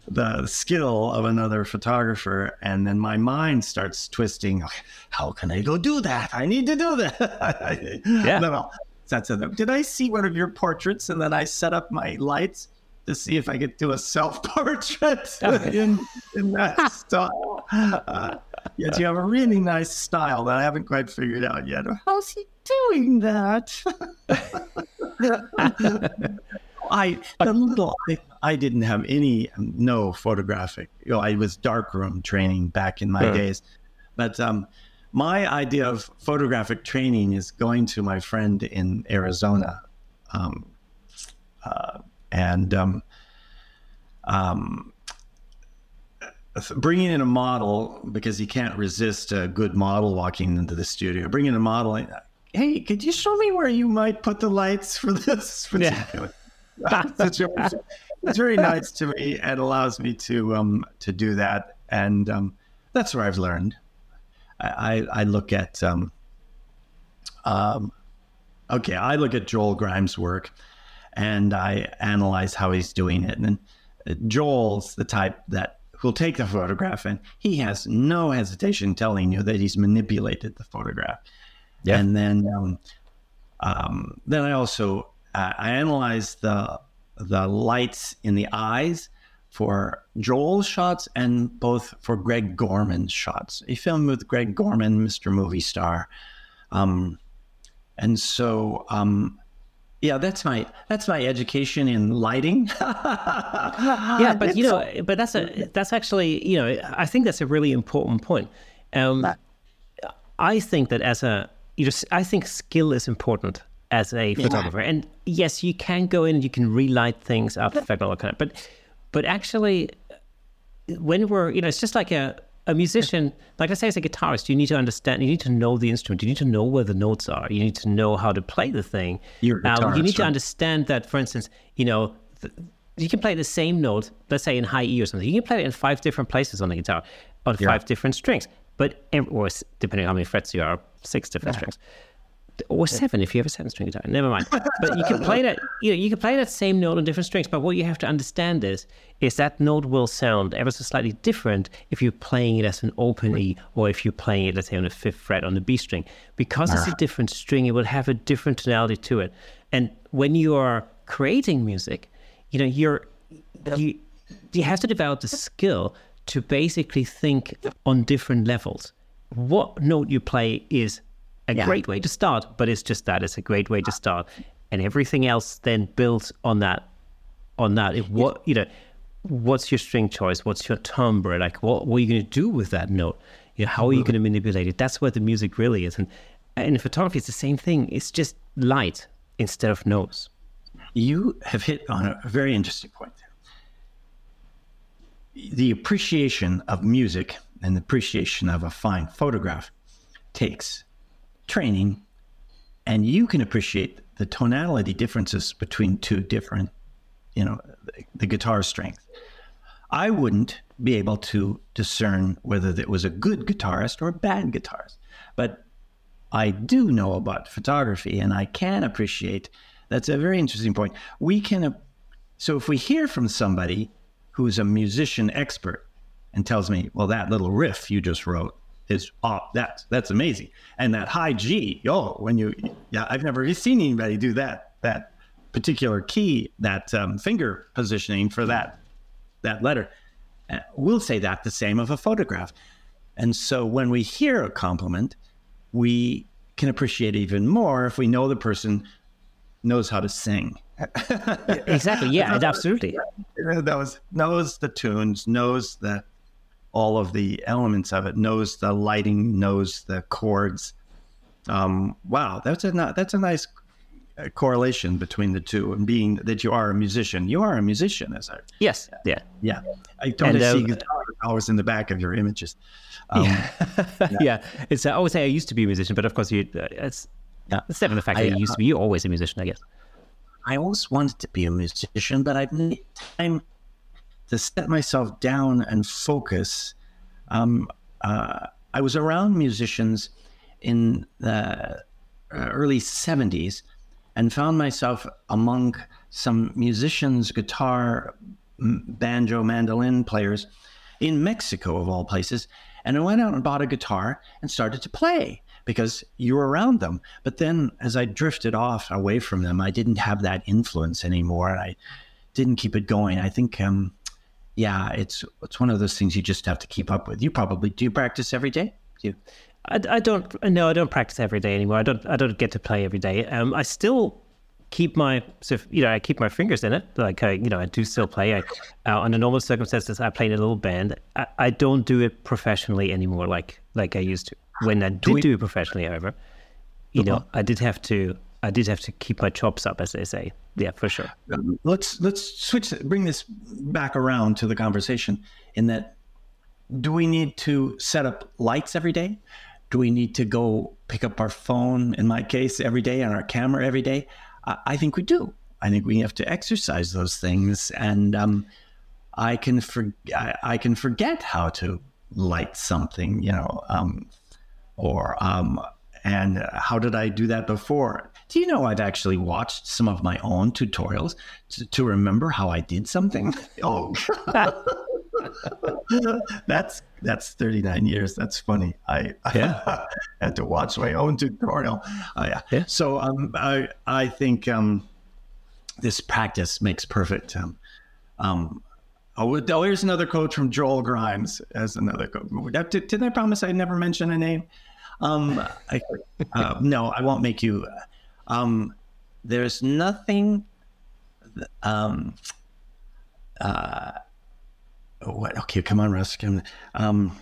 the skill of another photographer and then my mind starts twisting how can i go do that i need to do that yeah no, no. That's it. Did I see one of your portraits and then I set up my lights to see if I could do a self portrait in, in that style? Uh, yet you have a really nice style that I haven't quite figured out yet. How's he doing that? I the little I, I, didn't have any um, no photographic. You know, I was darkroom training back in my yeah. days, but um, my idea of photographic training is going to my friend in Arizona, um, uh, and um, um, bringing in a model because he can't resist a good model walking into the studio. Bringing a model. Hey, could you show me where you might put the lights for this? Yeah. situation. It's very nice to me and allows me to um, to do that, and um, that's where I've learned. I, I, I look at um, um, okay, I look at Joel Grimes' work, and I analyze how he's doing it. And Joel's the type that will take the photograph, and he has no hesitation telling you that he's manipulated the photograph. Yeah. And then, um, um, then I also uh, I analyzed the the lights in the eyes for Joel's shots and both for Greg Gorman's shots. He filmed with Greg Gorman, Mr. Movie Star, um, and so um, yeah, that's my that's my education in lighting. yeah, but you know, but that's a that's actually you know I think that's a really important point. Um, I think that as a you know I think skill is important as a photographer. And yes, you can go in and you can relight things after up, but but actually, when we're you know, it's just like a a musician, like I say, as a guitarist, you need to understand, you need to know the instrument, you need to know where the notes are, you need to know how to play the thing. You're um, you need to understand that, for instance, you know, th- you can play the same note, let's say in high E or something. You can play it in five different places on the guitar, on yeah. five different strings, but or depending on how many frets you are, six different strings or seven if you have a seven string guitar. Never mind. But you can play that. You know, you can play that same note on different strings. But what you have to understand is, is that note will sound ever so slightly different if you're playing it as an open E or if you're playing it, let's say, on the fifth fret on the B string, because it's a ah. different string. It will have a different tonality to it. And when you are creating music, you know, you're you you have to develop the skill to basically think on different levels. What note you play is a yeah. great way to start, but it's just that it's a great way to start, and everything else then builds on that. On that, if what you know, what's your string choice? What's your timbre? Like, what, what are you going to do with that note? You know, how are you going to manipulate it? That's where the music really is. And, and in photography, it's the same thing. It's just light instead of notes. You have hit on a very interesting point there. The appreciation of music and the appreciation of a fine photograph takes training and you can appreciate the tonality differences between two different, you know, the guitar strength. I wouldn't be able to discern whether it was a good guitarist or a bad guitarist. But I do know about photography and I can appreciate that's a very interesting point. We can, so if we hear from somebody who's a musician expert and tells me, well, that little riff you just wrote is, oh, that's, that's amazing. And that high G, oh, when you, yeah, I've never seen anybody do that, that particular key, that um, finger positioning for that, that letter. Uh, we'll say that the same of a photograph. And so when we hear a compliment, we can appreciate even more if we know the person knows how to sing. exactly. Yeah, absolutely. That was knows the tunes, knows the all of the elements of it, knows the lighting, knows the chords. Um, wow, that's a that's a nice uh, correlation between the two, and being that you are a musician. You are a musician, as I yes, yeah, yeah. I don't and, uh, see guitar always in the back of your images. Um, yeah. yeah. it's I always say I used to be a musician, but of course you uh, it's yeah. It's never the fact I, that you used to be. You're always a musician, I guess. I always wanted to be a musician, but I've need time to set myself down and focus. Um, uh, I was around musicians in the uh, early 70s and found myself among some musicians, guitar, banjo, mandolin players in Mexico, of all places. And I went out and bought a guitar and started to play because you were around them. But then as I drifted off away from them, I didn't have that influence anymore. And I didn't keep it going. I think, um, yeah, it's it's one of those things you just have to keep up with. You probably do you practice every day? Do you? I, I don't. No, I don't practice every day anymore. I don't. I don't get to play every day. Um, I still keep my so if, you know I keep my fingers in it. Like I, you know, I do still play. I, uh, under normal circumstances, I play in a little band. I, I don't do it professionally anymore, like like I used to. When I did do it professionally, however, you know, I did have to I did have to keep my chops up, as they say. Yeah, for sure. Um, let's let's switch, bring this back around to the conversation. In that, do we need to set up lights every day? Do we need to go pick up our phone? In my case, every day, and our camera every day. I, I think we do. I think we have to exercise those things, and um, I can for, I, I, can forget how to light something. You know, um, or um, and how did I do that before? Do you know I've actually watched some of my own tutorials to, to remember how I did something? Oh, that's that's 39 years. That's funny. I, yeah. had to watch my own tutorial. Uh, yeah. yeah. So um, I I think um, this practice makes perfect. Um, um, oh, oh, here's another quote from Joel Grimes as another quote. Did, did I promise I'd never mention a name? Um, I, uh, no, I won't make you. Um, there's nothing. Um, uh, what? Okay, come on, Russ. Come, um,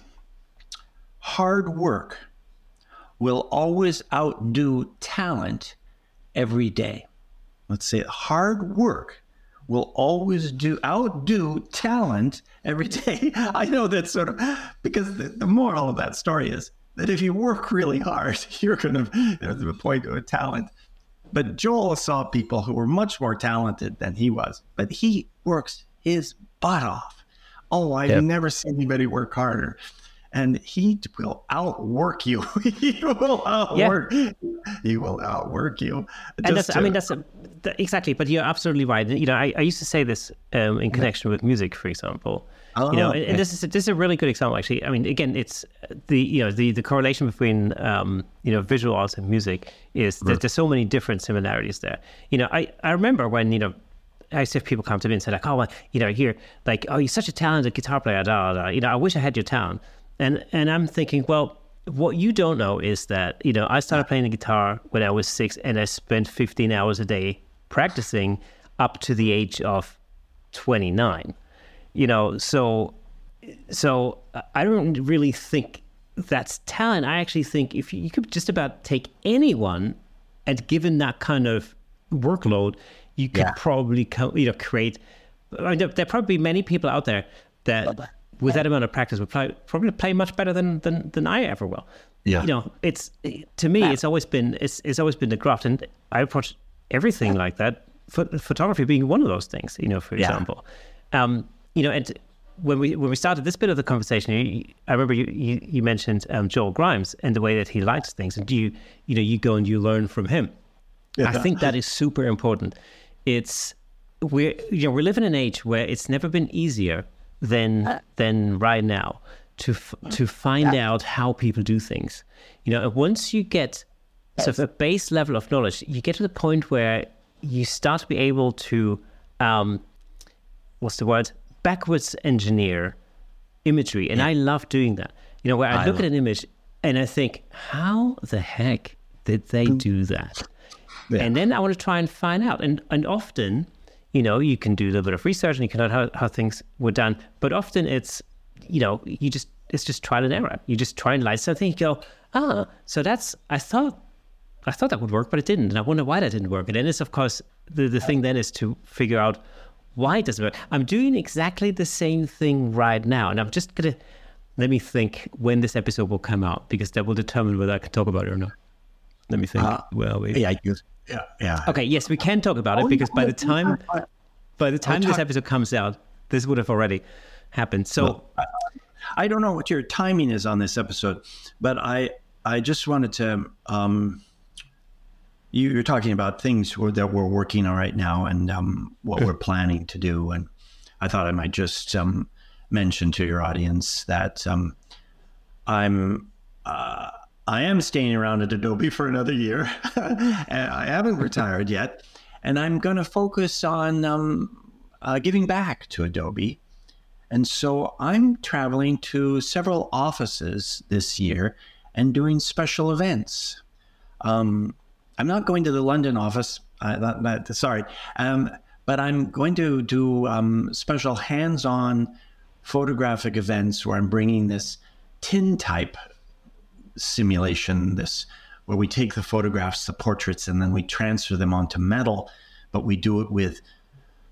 hard work will always outdo talent every day. Let's say hard work will always do outdo talent every day. I know that sort of because the, the moral of that story is that if you work really hard, you're going to point to a talent. But Joel saw people who were much more talented than he was, but he works his butt off. Oh, I've yep. never seen anybody work harder. And he will outwork you. he will outwork. Yeah. He will outwork you. and that's, to, I mean, that's a, exactly. But you're absolutely right. You know, I, I used to say this um, in connection with music, for example. Oh, you know, and, and, this is this is a really good example. Actually, I mean, again, it's the you know the the correlation between um, you know visual arts and music is that there's so many different similarities there. You know, I I remember when you know I used to have people come to me and say like, oh, well, you know, here, like, oh, you're such a talented guitar player, da, da, da. You know, I wish I had your talent. And and I'm thinking, well, what you don't know is that you know I started playing the guitar when I was six, and I spent 15 hours a day practicing up to the age of 29 you know, so so I don't really think that's talent. I actually think if you, you could just about take anyone and given that kind of workload, you could yeah. probably you know create. I mean, there, probably be many people out there that with that amount of practice would play, probably play much better than than than I ever will. Yeah, you know, it's to me, it's always been it's it's always been the graft, and I approach everything like that. Photography being one of those things, you know, for yeah. example. Um, you know, and when we when we started this bit of the conversation, you, I remember you you, you mentioned um, Joel Grimes and the way that he likes things, and you you know you go and you learn from him. Yeah. I think that is super important. It's we're you know we live in an age where it's never been easier than uh, than right now to to find yeah. out how people do things. You know, once you get sort of a base level of knowledge, you get to the point where you start to be able to um, what's the word backwards engineer imagery, and yeah. I love doing that. You know, where I, I look at an image and I think, how the heck did they do that? Yeah. And then I want to try and find out. And and often, you know, you can do a little bit of research and you can know how, how things were done. But often it's, you know, you just it's just trial and error. You just try and light something, you go, ah, so that's I thought I thought that would work, but it didn't. And I wonder why that didn't work. And then it's of course the, the thing then is to figure out why it doesn't work. I'm doing exactly the same thing right now. And I'm just gonna let me think when this episode will come out, because that will determine whether I can talk about it or not. Let me think. Uh, well, we... yeah, yeah, yeah. Okay, yes, we can talk about it because by the time by the time this episode comes out, this would have already happened. So well, I don't know what your timing is on this episode, but I I just wanted to um, you, are talking about things that we're working on right now and um, what we're planning to do, and I thought I might just um, mention to your audience that um, I'm. Uh, I am staying around at Adobe for another year. I haven't retired yet, and I'm going to focus on um, uh, giving back to Adobe. And so I'm traveling to several offices this year and doing special events. Um, I'm not going to the London office. Uh, that, that, sorry, um, but I'm going to do um, special hands-on photographic events where I'm bringing this tintype simulation, this where we take the photographs, the portraits, and then we transfer them onto metal, but we do it with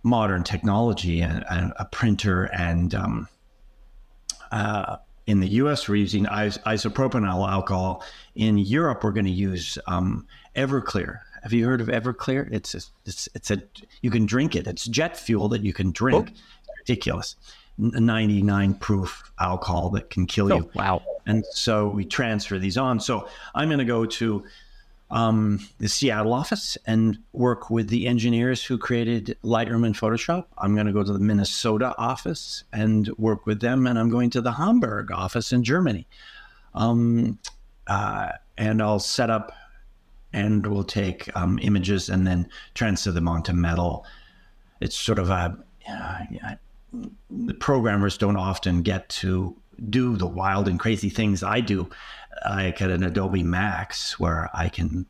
modern technology and, and a printer and um, uh, in the US, we're using is- isopropanol alcohol. In Europe, we're going to use um, Everclear. Have you heard of Everclear? It's a, it's it's a you can drink it. It's jet fuel that you can drink. Oh. Ridiculous. 99 proof alcohol that can kill you. Oh, wow. And so we transfer these on. So I'm going to go to um, the Seattle office and work with the engineers who created Lightroom and Photoshop. I'm going to go to the Minnesota office and work with them. And I'm going to the Hamburg office in Germany. Um, uh, and I'll set up and we'll take um, images and then transfer them onto metal. It's sort of a, uh, the programmers don't often get to do the wild and crazy things I do, like at an Adobe Max, where I can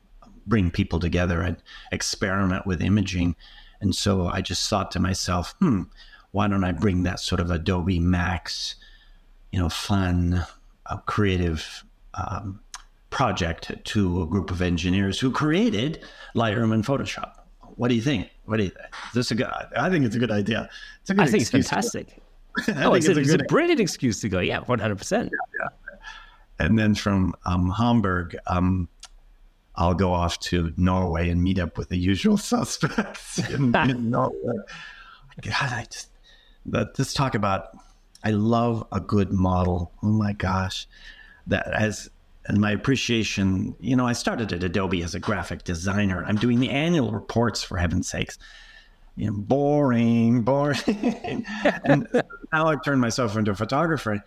bring people together and experiment with imaging. And so I just thought to myself, hmm, why don't I bring that sort of Adobe Max, you know, fun, uh, creative um, project to a group of engineers who created Lightroom and Photoshop? What do you think? What do you think? Is this a good? I think it's a good idea. It's a good I think it's fantastic. oh, it's, it's, a, it's a, brilliant excuse to go. Yeah, one hundred percent. And then from um, Hamburg, um, I'll go off to Norway and meet up with the usual suspects in, in Norway. God, I just that let's talk about. I love a good model. Oh my gosh, that as and my appreciation. You know, I started at Adobe as a graphic designer. I'm doing the annual reports for heaven's sakes. You know, boring, boring. and now I've turned myself into a photographer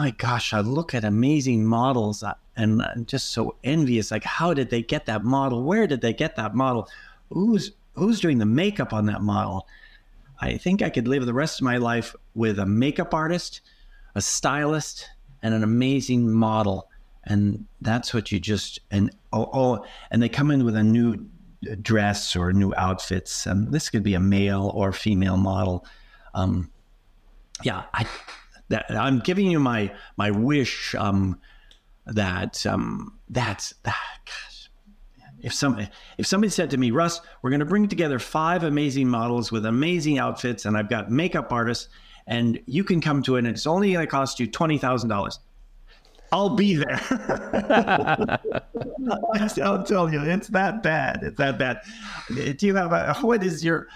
my gosh, I look at amazing models uh, and I'm just so envious. Like, how did they get that model? Where did they get that model? Who's who's doing the makeup on that model? I think I could live the rest of my life with a makeup artist, a stylist, and an amazing model. And that's what you just and oh, oh and they come in with a new dress or new outfits. And this could be a male or female model. Um, yeah, I that I'm giving you my my wish um, that um, that's that. Gosh, if some if somebody said to me, Russ, we're going to bring together five amazing models with amazing outfits, and I've got makeup artists, and you can come to it, and it's only going to cost you twenty thousand dollars. I'll be there. I'll tell you, it's that bad. It's that bad. Do you have a? What is your?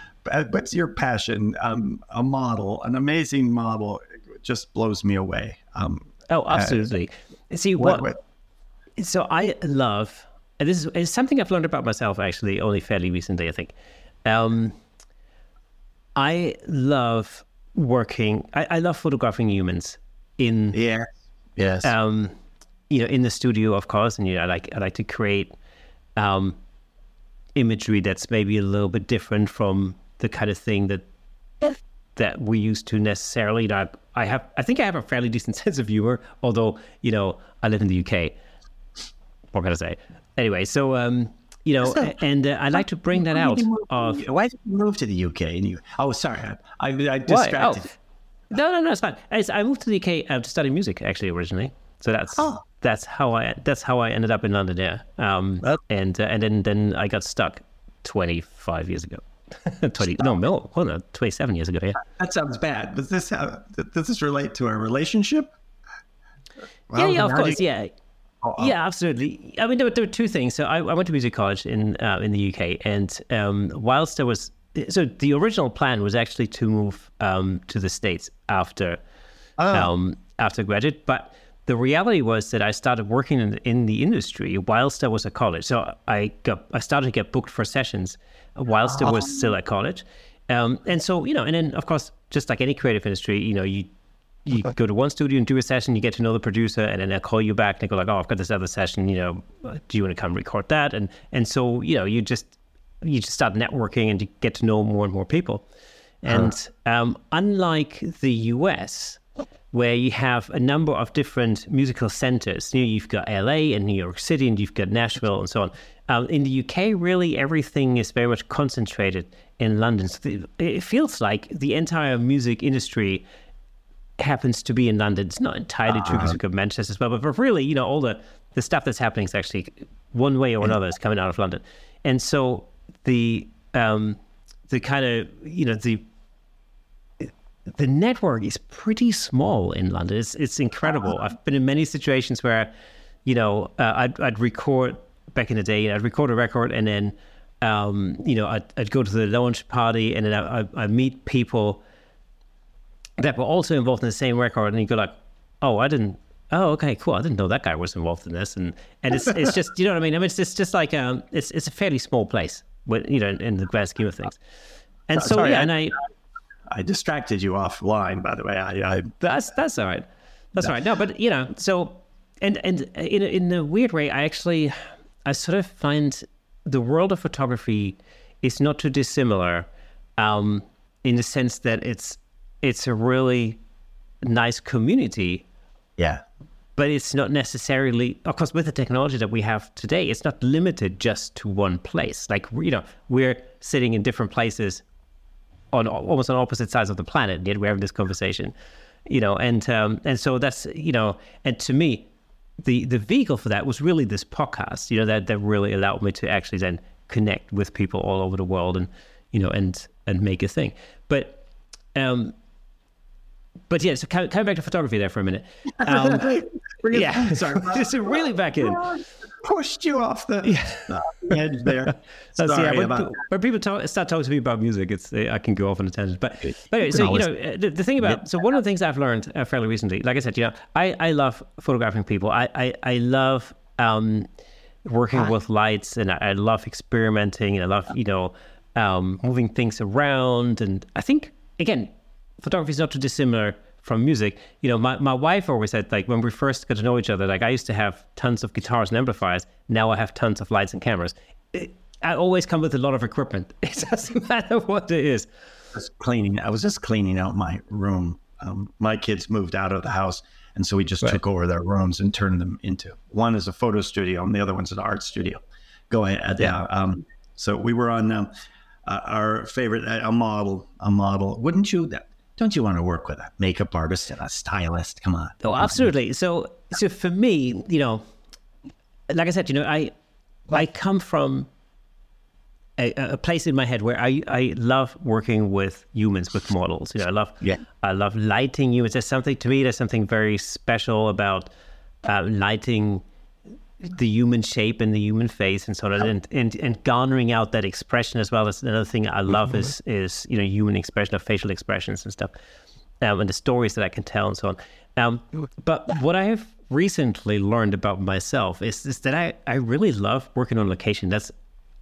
What's your passion? Um, a model, an amazing model it just blows me away. Um, oh, absolutely. Uh, See what, what, So I love, and this is something I've learned about myself actually only fairly recently. I think. Um, I love working. I, I love photographing humans in yeah yes um you know in the studio of course and you know I like I like to create um imagery that's maybe a little bit different from the kind of thing that that we used to necessarily. You I have, I think I have a fairly decent sense of humor, although you know I live in the UK. What can I say? Anyway, so um, you know, so, and uh, I like to bring that out. Of why did you move to the UK? And you, oh, sorry, I, I distracted. Oh. No, no, no, it's fine. I moved to the UK uh, to study music actually originally. So that's oh. that's how I that's how I ended up in London. Yeah, um, and uh, and then then I got stuck twenty five years ago. 20 no no hold on 27 years ago yeah that sounds bad does this have, does this relate to our relationship well, yeah yeah of course you... yeah oh, oh. yeah absolutely i mean there were, there were two things so i, I went to music college in uh, in the uk and um, whilst there was so the original plan was actually to move um, to the states after oh. um, after graduate but the reality was that I started working in, in the industry whilst I was at college. So I got I started to get booked for sessions whilst I was still at college. Um, and so, you know, and then of course, just like any creative industry, you know, you you go to one studio and do a session, you get to know the producer, and then they'll call you back and they go like, "Oh, I've got this other session. You know, do you want to come record that?" And and so you know, you just you just start networking and you get to know more and more people. And um, unlike the US, where you have a number of different musical centers, you know, you've got LA and New York City, and you've got Nashville and so on. Um, in the UK, really everything is very much concentrated in London. So the, it feels like the entire music industry happens to be in London. It's not entirely true because uh-huh. we've got Manchester as well, but, but really, you know, all the, the stuff that's happening is actually one way or another is coming out of London. And so the um, the kind of you know the the network is pretty small in London. It's it's incredible. I've been in many situations where, you know, uh, I'd I'd record back in the day. I'd record a record and then, um, you know, I'd, I'd go to the launch party and then I, I, meet people that were also involved in the same record, and you go like, oh, I didn't. Oh, okay, cool. I didn't know that guy was involved in this, and and it's it's just you know what I mean. I mean, it's just, just like um, it's it's a fairly small place, you know, in the grand scheme of things. And so Sorry, yeah, I, and I I distracted you offline, by the way. I, I that's that's all right. That's no. all right. No, but you know, so and and in in a weird way, I actually I sort of find the world of photography is not too dissimilar, um, in the sense that it's it's a really nice community. Yeah. But it's not necessarily, of course, with the technology that we have today, it's not limited just to one place. Like, you know, we're sitting in different places on almost on opposite sides of the planet, yet we're having this conversation, you know, and um, and so that's you know, and to me, the the vehicle for that was really this podcast, you know, that that really allowed me to actually then connect with people all over the world and you know and and make a thing. But um, but yeah, so coming back to photography there for a minute. Um, yeah, sorry, just really back in pushed you off the yeah. edge there. Sorry so, yeah, when, about when people talk, start talking to me about music, it's I can go off on a tangent. But, but anyway, so you know uh, the, the, thing about so one of the things I've learned uh, fairly recently, like I said, you know, I, I love photographing people. I I, I love um, working Hi. with lights, and I, I, love experimenting, and I love you know um, moving things around. And I think again, photography is not too dissimilar from music, you know, my, my wife always said, like, when we first got to know each other, like, I used to have tons of guitars and amplifiers. Now I have tons of lights and cameras. It, I always come with a lot of equipment. It doesn't matter what it is. Just cleaning. I was just cleaning out my room. Um, my kids moved out of the house. And so we just right. took over their rooms and turned them into one is a photo studio and the other one's an art studio. Go ahead. Yeah. Um, so we were on um, uh, our favorite, a model, a model. Wouldn't you? That don't you want to work with a makeup artist and a stylist? Come on. Oh, absolutely. So, so for me, you know, like I said, you know, I, I come from a, a, place in my head where I, I love working with humans, with models. You know, I love, yeah. I love lighting humans. There's something to me. There's something very special about uh, lighting the human shape and the human face and so on, and, and and garnering out that expression as well. That's another thing I love mm-hmm. is is you know human expression of facial expressions and stuff. um, and the stories that I can tell and so on. Um, but what I have recently learned about myself is, is that I, I really love working on location. That's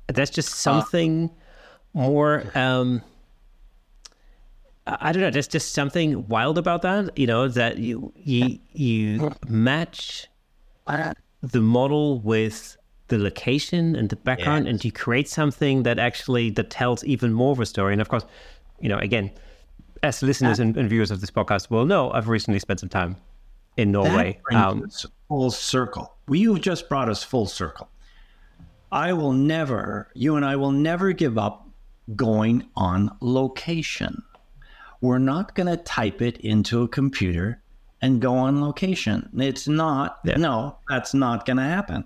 that's just something more. Um, I don't know. There's just something wild about that. You know that you you you match the model with the location and the background, Yes. and you create something that actually that tells even more of a story. And of course, you know, again, as listeners and, and viewers of this podcast will know, I've recently spent some time in Norway. That Um, full circle. Well, You've just brought us full circle. I will never, you and I will never give up going on location. We're not going to type it into a computer and go on location. It's not, Yeah. no, that's not going to happen,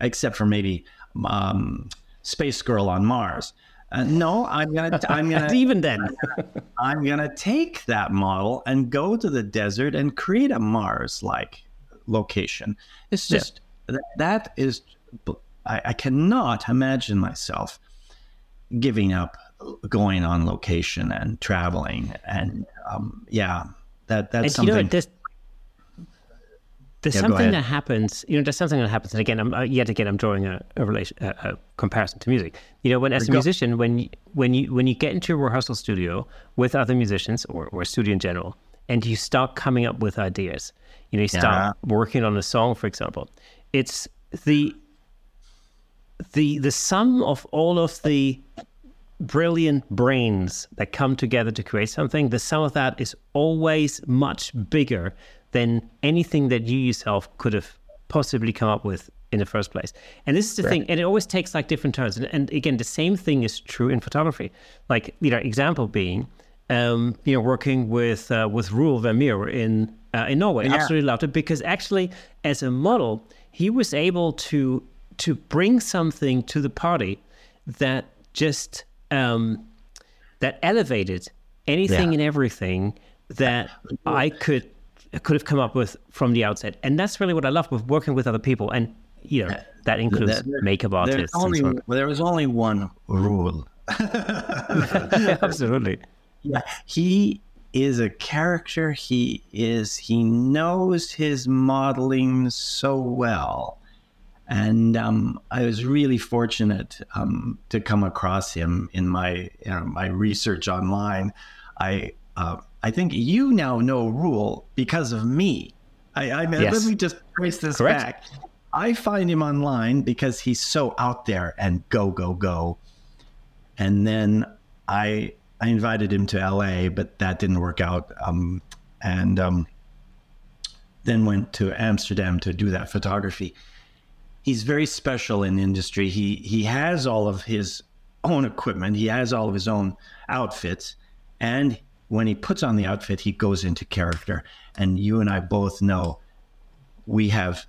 except for maybe um, Space Girl on Mars. Uh, no, I'm gonna, I'm gonna, even then, I'm going to take that model and go to the desert and create a Mars like location. It's Yeah. just th- that is, I, I cannot imagine myself giving up going on location and traveling. And um, yeah, that that's and something. you know, there's Yeah, something that happens. You know, there's something that happens. And again, I'm uh, yet again, I'm drawing a, a relation, a, a comparison to music. You know, when as a musician, when you, when you when you get into a rehearsal studio with other musicians or or a studio in general, and you start coming up with ideas. You know, you start working on a song, for example. It's the the the sum of all of the brilliant brains that come together to create something, the sum of that is always much bigger than anything that you yourself could have possibly come up with in the first place. And this is the thing, and it always takes like different turns. And, and again, the same thing is true in photography. Like, you know, example being, um, you know, working with uh, with Roel Vermeer in uh, in Norway. Absolutely loved it because actually, as a model, he was able to to bring something to the party that just um, that elevated anything Yeah. and everything that I could could have come up with from the outset. And that's really what I love with working with other people. And you know that includes There- makeup artists. only, so on. there was only one rule. Absolutely. Yeah, he is a character. He is. He knows his modeling so well, and um, I was really fortunate um, to come across him in my you know, my research online. I uh, I think you now know Roel because of me. I, I Yes. let me just trace this Correct. back. I find him online because he's so out there and go go go and then I I invited him to LA, but that didn't work out. Um, and um, then went to Amsterdam to do that photography. He's very special in the industry. He he has all of his own equipment. He has all of his own outfits, and when he puts on the outfit, he goes into character. And you and I both know we have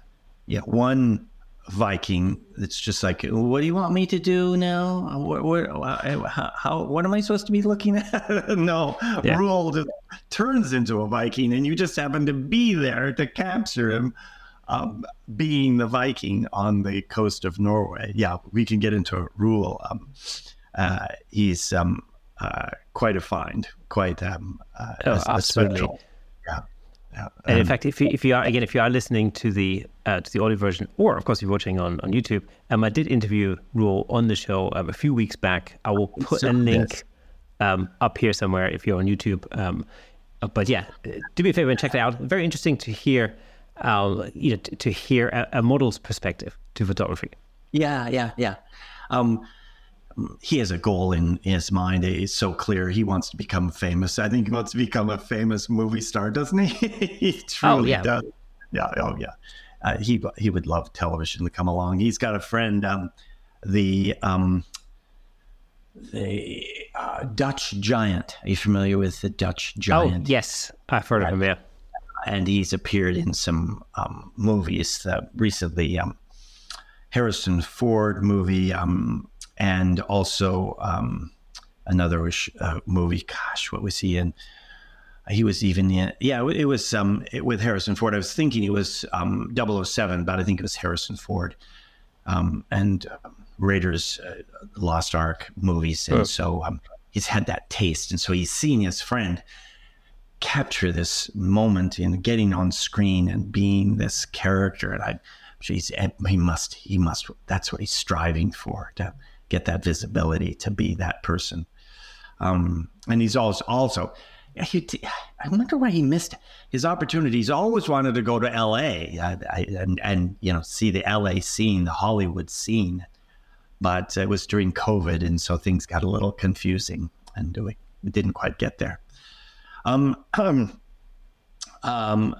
yeah one Viking that's just like, what do you want me to do now? What, what, how, how, what am I supposed to be looking at? no, Yeah. Roel turns into a Viking, and you just happen to be there to capture him, um, being the Viking on the coast of Norway. Yeah, we can get into Roel. Um, uh, he's um, uh, quite a find, quite um, uh, Oh, a- a absolutely. special- Yeah. yeah. And in Um, fact, if you, if you are again, if you are listening to the uh, to the audio version, or of course if you're watching on, on YouTube, um, I did interview Roel on the show um, a few weeks back. I will put So- a link yes. um, up here somewhere if you're on YouTube. Um, uh, but yeah, uh, do me a favor and check it out. Very interesting to hear, uh, you know, to, to hear a, a model's perspective to photography. Yeah, yeah, yeah. Um, he has a goal in, in his mind. It's so clear. He wants to become famous. I think he wants to become a famous movie star, doesn't he? he truly yeah. does. Yeah, oh yeah. Uh, he he would love television to come along. He's got a friend, um, the um, the uh, Dutch Giant. Are you familiar with the Dutch Giant? Oh yes, I've heard of him. Yeah. and he's appeared in some um, movies uh, recently. Um, Harrison Ford movie, um, and also um, another uh, movie. Gosh, what was he in? He was even in. Yeah, it was um, it, with Harrison Ford. I was thinking it was um, 007, but I think it was Harrison Ford. Um, and um, Raiders uh, Lost Ark movies, and Oh. so um, he's had that taste, and so he's seen his friend capture this moment in getting on screen and being this character. And I, geez, he must, he must, that's what he's striving for to get that visibility, to be that person. Um, and he's also, also, he, I wonder why he missed his opportunity. He's always wanted to go to L.A. Uh, and and you know see the L.A. scene, the Hollywood scene, but it was during COVID, and so things got a little confusing, and we didn't quite get there. Um, um, um,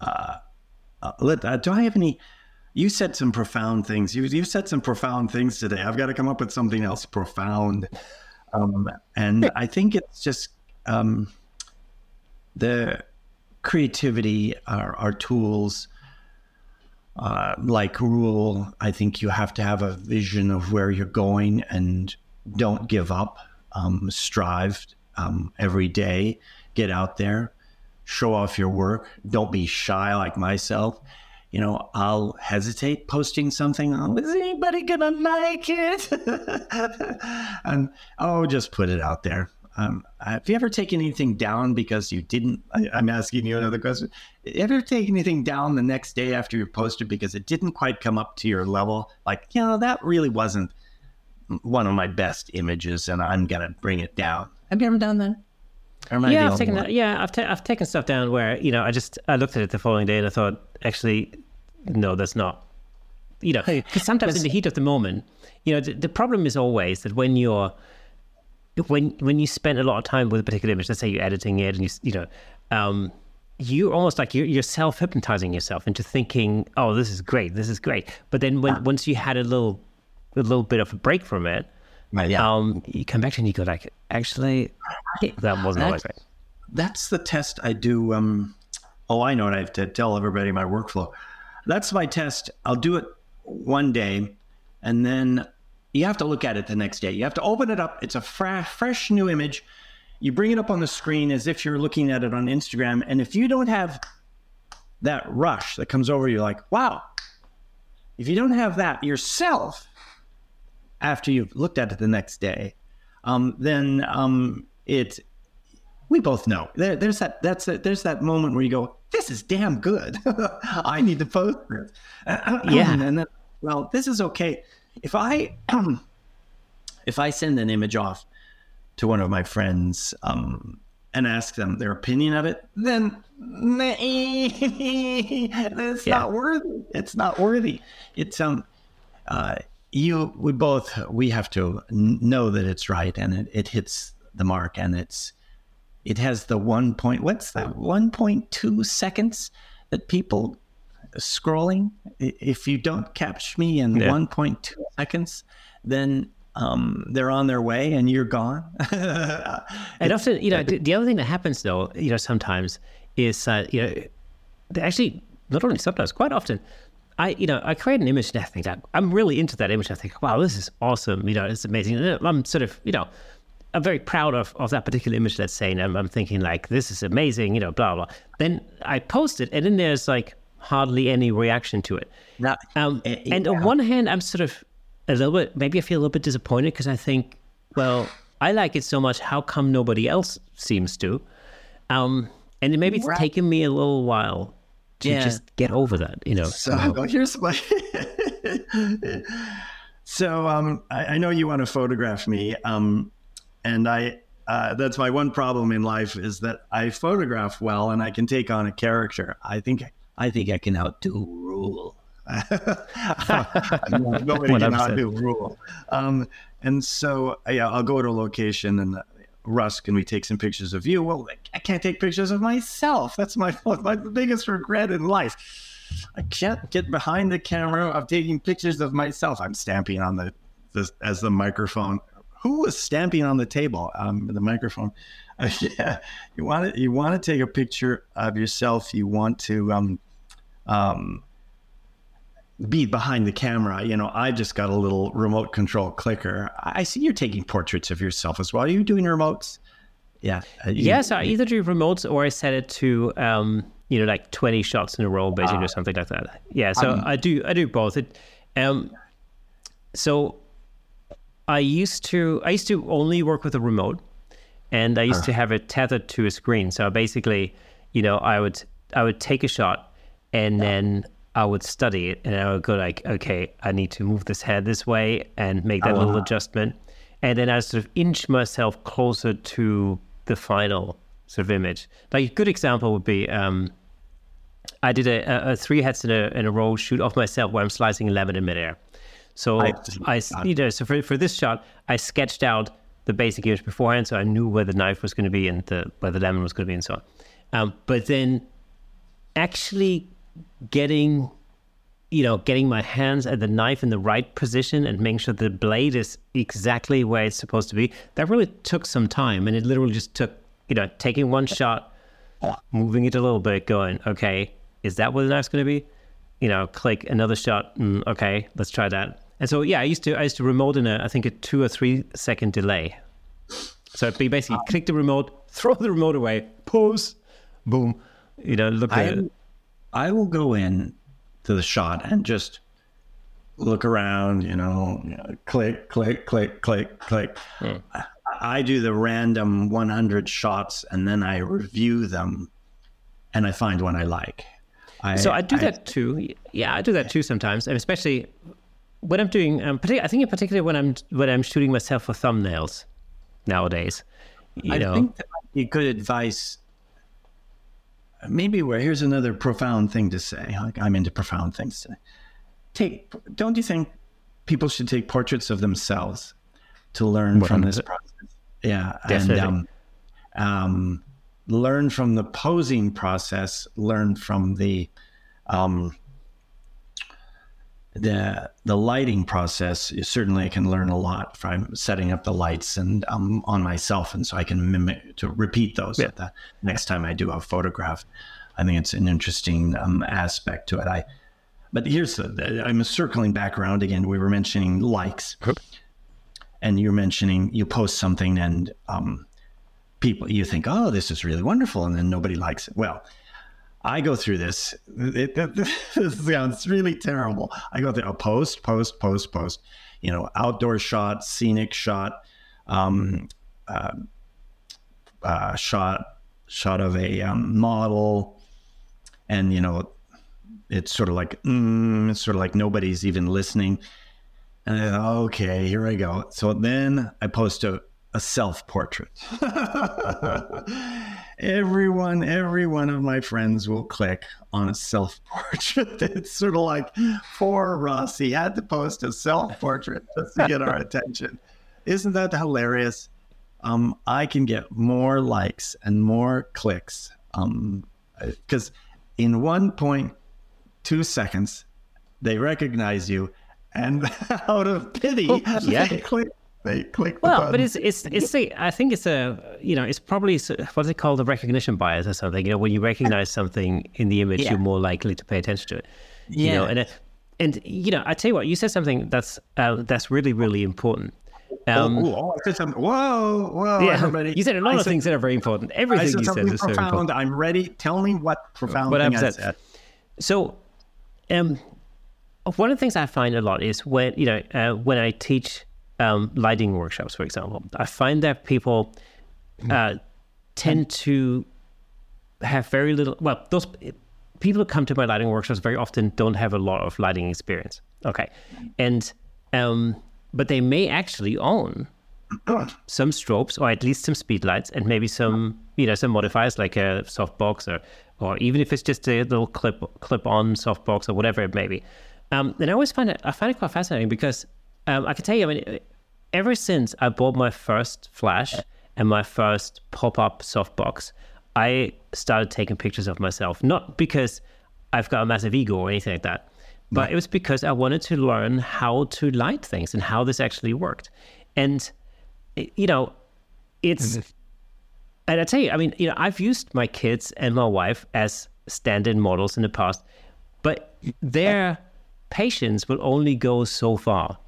uh, uh, do I have any? You said some profound things. You you said some profound things today. I've got to come up with something else profound. Um, and I think it's just um, the creativity, our, our tools, uh, like Roel, I think you have to have a vision of where you're going and don't give up. Um, strive um, every day, get out there, show off your work. Don't be shy like myself. You know, I'll hesitate posting something. Oh, is anybody gonna like it? and oh, just put it out there. Um, have you ever taken anything down because you didn't? I, am asking you another question. Ever take anything down the next day after you posted because it didn't quite come up to your level? Like, you know, that really wasn't one of my best images, and I'm gonna bring it down. Have you ever done that? Yeah, I've taken that. Yeah, I've ta- I've taken stuff down where you know I just I looked at it the following day and I thought actually no, that's not. You know, because sometimes in the heat of the moment, you know, the, the problem is always that when you're when when you spend a lot of time with a particular image, let's say you're editing it and you you know, um, you're almost like you're, you're self hypnotizing yourself into thinking, oh, this is great, this is great. But then when once you had a little a little bit of a break from it, right, yeah. um, you come back to it and you go like, actually, that wasn't always right. That's the test I do. Um, oh, I know what I have to tell everybody my workflow. That's my test. I'll do it one day, and then you have to look at it the next day. You have to open it up. It's a fresh new image. You bring it up on the screen as if you're looking at it on Instagram. And if you don't have that rush that comes over you, like, wow, if you don't have that yourself after you've looked at it the next day, um, then um, it, we both know there, there's that that's a, there's that moment where you go, this is damn good. I need to post this. yeah, and then well, this is okay if I if I send an image off to one of my friends um, and ask them their opinion of it, then it's yeah. not worthy. It's not worthy. It's um uh, you we both we have to know that it's right and it, it hits the mark and it's it has the one point what's that one point two seconds that people scrolling. If you don't catch me in yeah. 1.2 seconds, then um, they're on their way and you're gone. and often, you know, the other thing that happens though, you know, sometimes is, uh, you know, actually, not only sometimes, quite often, I, you know, I create an image and I think that I'm really into that image. I think, wow, this is awesome. You know, it's amazing. I'm sort of, you know, I'm very proud of, of that particular image, let's say, and I'm, I'm thinking like, this is amazing, you know, blah, blah. Then I post it and then there's like hardly any reaction to it. No, um, uh, and yeah. on one hand, I'm sort of a little bit, maybe I feel a little bit disappointed because I think, well, I like it so much. How come nobody else seems to? Um, and maybe it's right. taken me a little while to yeah. just get over that, you know. So, here's my. so um, I, I, know you want to photograph me, um, and I uh, that's my one problem in life is that I photograph well and I can take on a character. I think I think I can outdo Roel. Nobody can outdo Roel. Um, and so, yeah, I'll go to a location and Russ, can we take some pictures of you? Well, I can't take pictures of myself. That's my my biggest regret in life. I can't get behind the camera of taking pictures of myself. I'm stamping on the, the as the microphone. Who was stamping on the table? Um, the microphone. Uh, yeah, you want to you want to take a picture of yourself. You want to um, um, be behind the camera. You know, I just got a little remote control clicker. I see you're taking portraits of yourself as well. Are you doing remotes? Yeah. Uh, you, yes, I either do remotes or I set it to um, you know like 20 shots in a row, basically, uh, or something like that. Yeah. So um, I do I do both. It. Um, so I used to I used to only work with a remote. and I used to have it tethered to a screen. So basically, you know, I would I would take a shot, and then I would study it, and I would go like, okay, I need to move this head this way and make that little Uh-huh. adjustment, and then I sort of inch myself closer to the final sort of image. Like a good example would be. Um, I did a, a, a three heads in a, in a row shoot of myself where I'm slicing a lemon in midair. So I- I, you know, so for, for this shot, I sketched out the basic image beforehand, so I knew where the knife was going to be and the where the lemon was going to be and so on. Um, but then actually getting, you know, getting my hands at the knife in the right position and making sure the blade is exactly where it's supposed to be, that really took some time, and it literally just took, you know, taking one shot, moving it a little bit, going, okay, is that where the knife's going to be? You know, click another shot. Mm, okay, let's try that. And so yeah, I used to I used to remote in a I think a two or three second delay. So it'd be basically click the remote, throw the remote away, pause, boom. You know, look at it. I will go in to the shot and just look around, you know, click, click, click, click, click. Hmm. I, I do the random 100 shots and then I review them and I find one I like. I, So I do that too. Yeah, I do that too sometimes, and especially when I'm doing. Um, partic- I think in particular when I'm when I'm shooting myself for thumbnails nowadays. You I know, think that might be good advice. Maybe where here's another profound thing to say. Like I'm into profound things today. Take, don't you think people should take portraits of themselves to learn from this process? Yeah, Definitely. and um, um, learn from the posing process. Learn from the um, the the lighting process certainly I can learn a lot from setting up the lights and um, on myself, and so I can mimic to repeat those at the next time I do a photograph. I think it's an interesting um, aspect to it. I, but here's the, I'm circling back around again. We were mentioning likes, and you're mentioning you post something and um, people you think, oh, this is really wonderful, and then nobody likes it. Well, I go through this. It, it, this sounds really terrible. I go through a post, post, post, post. You know, outdoor shot, scenic shot, um, uh, uh, shot, shot of a um, model, and you know, it's sort of like mm, it's sort of like nobody's even listening. And then, okay, here I go. So then I post a, a self portrait. Everyone, every one of my friends will click on a self portrait. It's sort of like poor Russ. He had to post a self portrait just to get our attention. Isn't that hilarious? Um, I can get more likes and more clicks because in 1.2 seconds, they recognize you, and out of pity, Oh, yeah. they click. They click. The Well, button. but it's it's it's the I think it's a you know it's probably what's it called the recognition bias or something. You know, when you recognize something in the image, Yeah. you're more likely to pay attention to it. You know, Yeah. and uh, and you know, I tell you what, you said something that's uh, that's really really important. Um, oh, oh, I said something. Whoa, whoa, yeah, everybody. you said a lot I of things that are very important. Everything said you said is very profound. important. I'm ready. Tell me what profound What thing I've I said. said. So, um, one of the things I find a lot is when you know uh, when I teach um, lighting workshops, for example, I find that people uh, tend to have very little. Well, those people who come to my lighting workshops very often don't have a lot of lighting experience. Okay, and um, but they may actually own some strobes or at least some speed lights and maybe some you know some modifiers like a softbox or or even if it's just a little clip clip on softbox or whatever it may be um, and I always find it I find it quite fascinating because um, I can tell you I mean ever since I bought my first flash and my first pop-up softbox I started taking pictures of myself. Not because I've got a massive ego or anything like that but it was because I wanted to learn how to light things and how this actually worked. And you know, it's, and I tell you, I mean, you know, I've used my kids and my wife as stand-in models in the past, but their patience will only go so far.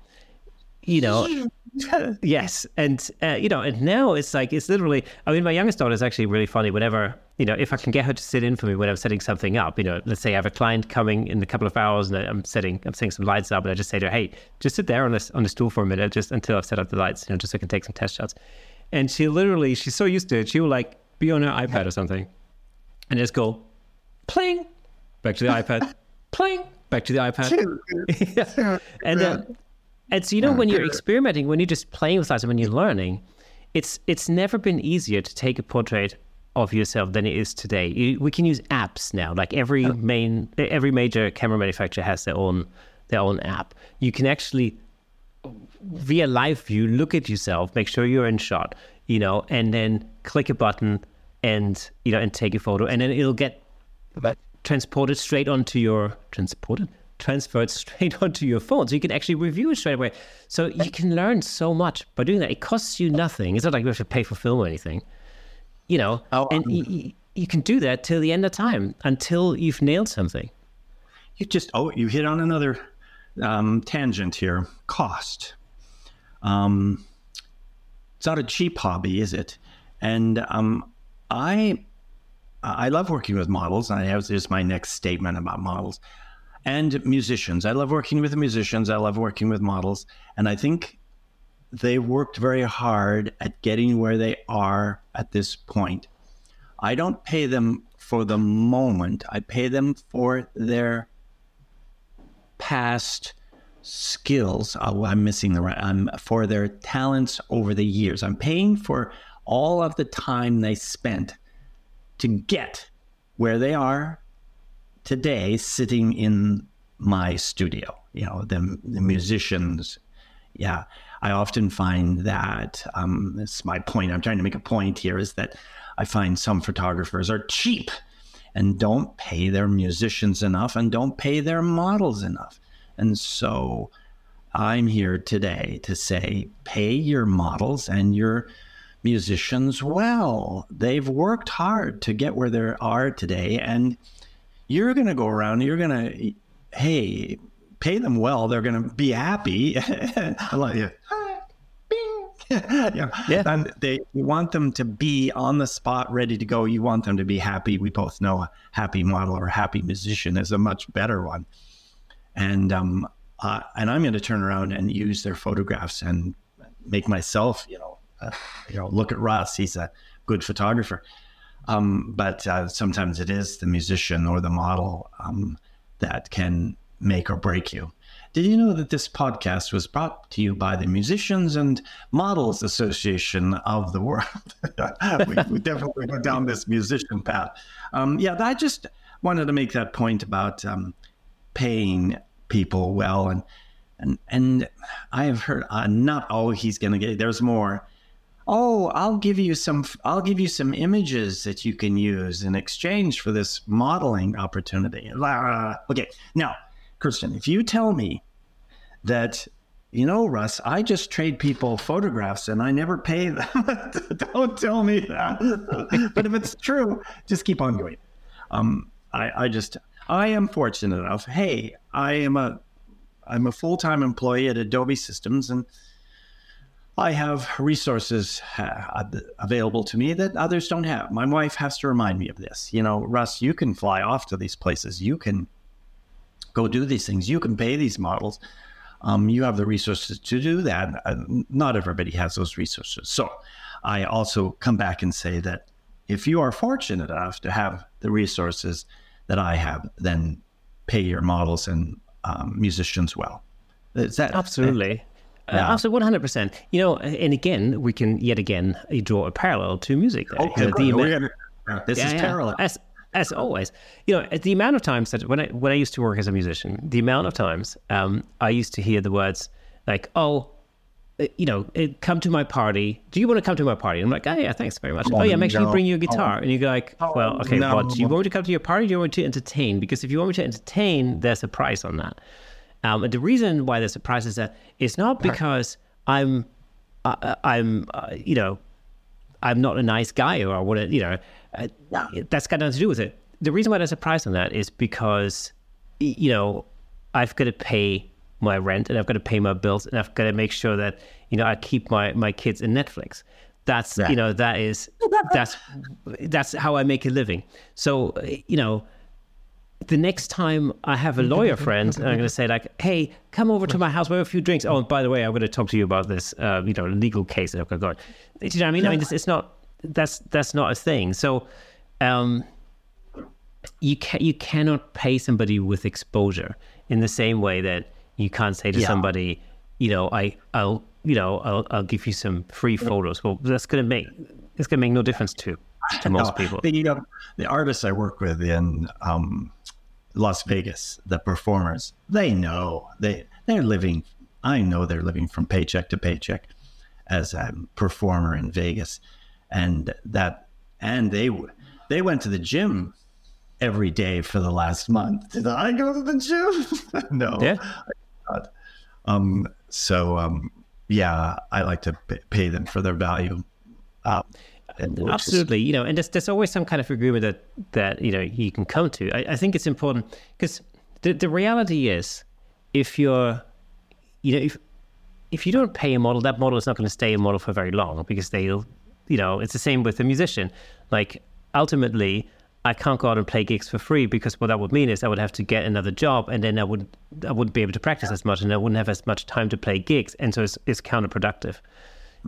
You know, yes, and uh, you know, and now it's like it's literally. I mean, my youngest daughter is actually really funny. Whenever you know, if I can get her to sit in for me when I'm setting something up, you know, let's say I have a client coming in a couple of hours and I'm setting, I'm setting some lights up, and I just say to her, "Hey, just sit there on this on the stool for a minute, just until I've set up the lights, you know, just so I can take some test shots." And she literally, she's so used to it. She will like be on her iPad or something and just go playing back to the iPad, playing back to the iPad. yeah. And uh, and so you know when you're experimenting, when you're just playing with lights, when you're learning, it's it's never been easier to take a portrait of yourself than it is today. You, we can use apps now. Like every main every major camera manufacturer has their own their own app. You can actually via live view look at yourself, make sure you're in shot, you know, and then click a button and you know and take a photo and then it'll get transported straight onto your transported transferred straight onto your phone. So you can actually review it straight away. So you can learn so much by doing that. It costs you nothing. It's not like you have to pay for film or anything you know? Oh, and um, you, you can do that till the end of time until you've nailed something. You just oh you hit on another um, tangent here. Cost. Um, it's not a cheap hobby is it? And um, I I love working with models. And I have this my next statement about models and musicians. I love working with musicians. I love working with models, and I think they worked very hard at getting where they are at this point. I don't pay them for the moment. I pay them for their past skills. Oh, I'm missing the right. I'm for their talents over the years. I'm paying for all of the time they spent to get where they are today sitting in my studio. You know, the, the musicians. Yeah, I often find that um, is my point. I'm trying to make a point here is that I find some photographers are cheap and don't pay their musicians enough and don't pay their models enough. And so I'm here today to say pay your models and your musicians well. They've worked hard to get where they are today. And you're going to go around, you're going to, hey, pay them well. They're going to be happy. I love you. yeah. yeah. And they you want them to be on the spot, ready to go. You want them to be happy. We both know a happy model or a happy musician is a much better one. And um, uh, and I'm going to turn around and use their photographs and make myself, you know, uh, you know, look at Russ; he's a good photographer. Um, but uh, sometimes it is the musician or the model um, that can make or break you. Did you know that this podcast was brought to you by the Musicians and Models Association of the World? we, we, definitely went down this musician path. Um, yeah, I just wanted to make that point about um, paying people well, and and and I have heard uh, not all he's going to get there's more oh i'll give you some i'll give you some images that you can use in exchange for this modeling opportunity. Okay now christian if you tell me that you know russ i just trade people photographs and i never pay them don't tell me that. But if it's true just keep on going. Um, I, I just i am fortunate enough. Hey i am a i'm a full-time employee at adobe systems and I have resources uh, available to me that others don't have. My wife has to remind me of this. You know, Russ, you can fly off to these places. You can go do these things. You can pay these models. Um, you have the resources to do that. Uh, not everybody has those resources. So I also come back and say that if you are fortunate enough to have the resources that I have, then pay your models and um, musicians well. Is that absolutely? Yeah. Uh, absolutely, one hundred percent. You know, and again, we can yet again draw a parallel to music. There. Okay, you know, the, uh, this yeah, is yeah. parallel. As, as always, you know, the amount of times that when I when I used to work as a musician, the amount of times um, I used to hear the words like, "Oh, uh, you know, uh, come to my party. Do you want to come to my party? And I'm like, oh yeah, thanks very much. Oh, oh yeah, make sure you bring your guitar. Oh, and you go like, well, okay, no. what? Do you want me to come to your party? do you want me to entertain? Because if you want me to entertain, there's a price on that. Um, and the reason why there's a price is that it's not because I'm, uh, I'm, uh, you know, I'm not a nice guy or what, you know, uh, that's got nothing to do with it. The reason why there's a price on that is because, you know, I've got to pay my rent and I've got to pay my bills and I've got to make sure that, you know, I keep my, my kids in Netflix. That's, yeah. you know, that is, that's, that's how I make a living. So, you know, the next time I have a lawyer friend, I'm going to say like, "Hey, come over to my house. We have a few drinks. Oh, and by the way, I'm going to talk to you about this, uh, you know, legal case that I've got. Do you know what I mean? I mean, it's, it's not that's that's not a thing. So, um, you can you cannot pay somebody with exposure in the same way that you can't say to Yeah. somebody, you know, I I'll you know I'll I'll give you some free photos. Well, that's going to make it's going to make no difference to to most No, people. The, uh, the artists I work with in um, Las Vegas, the performers, they know they they're living. I know they're living from paycheck to paycheck as a performer in Vegas, and that and they they went to the gym every day for the last month. Did I go to the gym? no. Yeah. Um. So um. Yeah, I like to pay them for their value. Um, which is- Absolutely, you know, and there's, there's always some kind of agreement that that you know you can come to. I, I think it's important because the the reality is, if you're, you know, if if you don't pay a model, that model is not going to stay a model for very long because they'll, you know, it's the same with a musician. Like ultimately, I can't go out and play gigs for free because what that would mean is I would have to get another job, and then I would I wouldn't be able to practice as much, and I wouldn't have as much time to play gigs, and so it's, it's counterproductive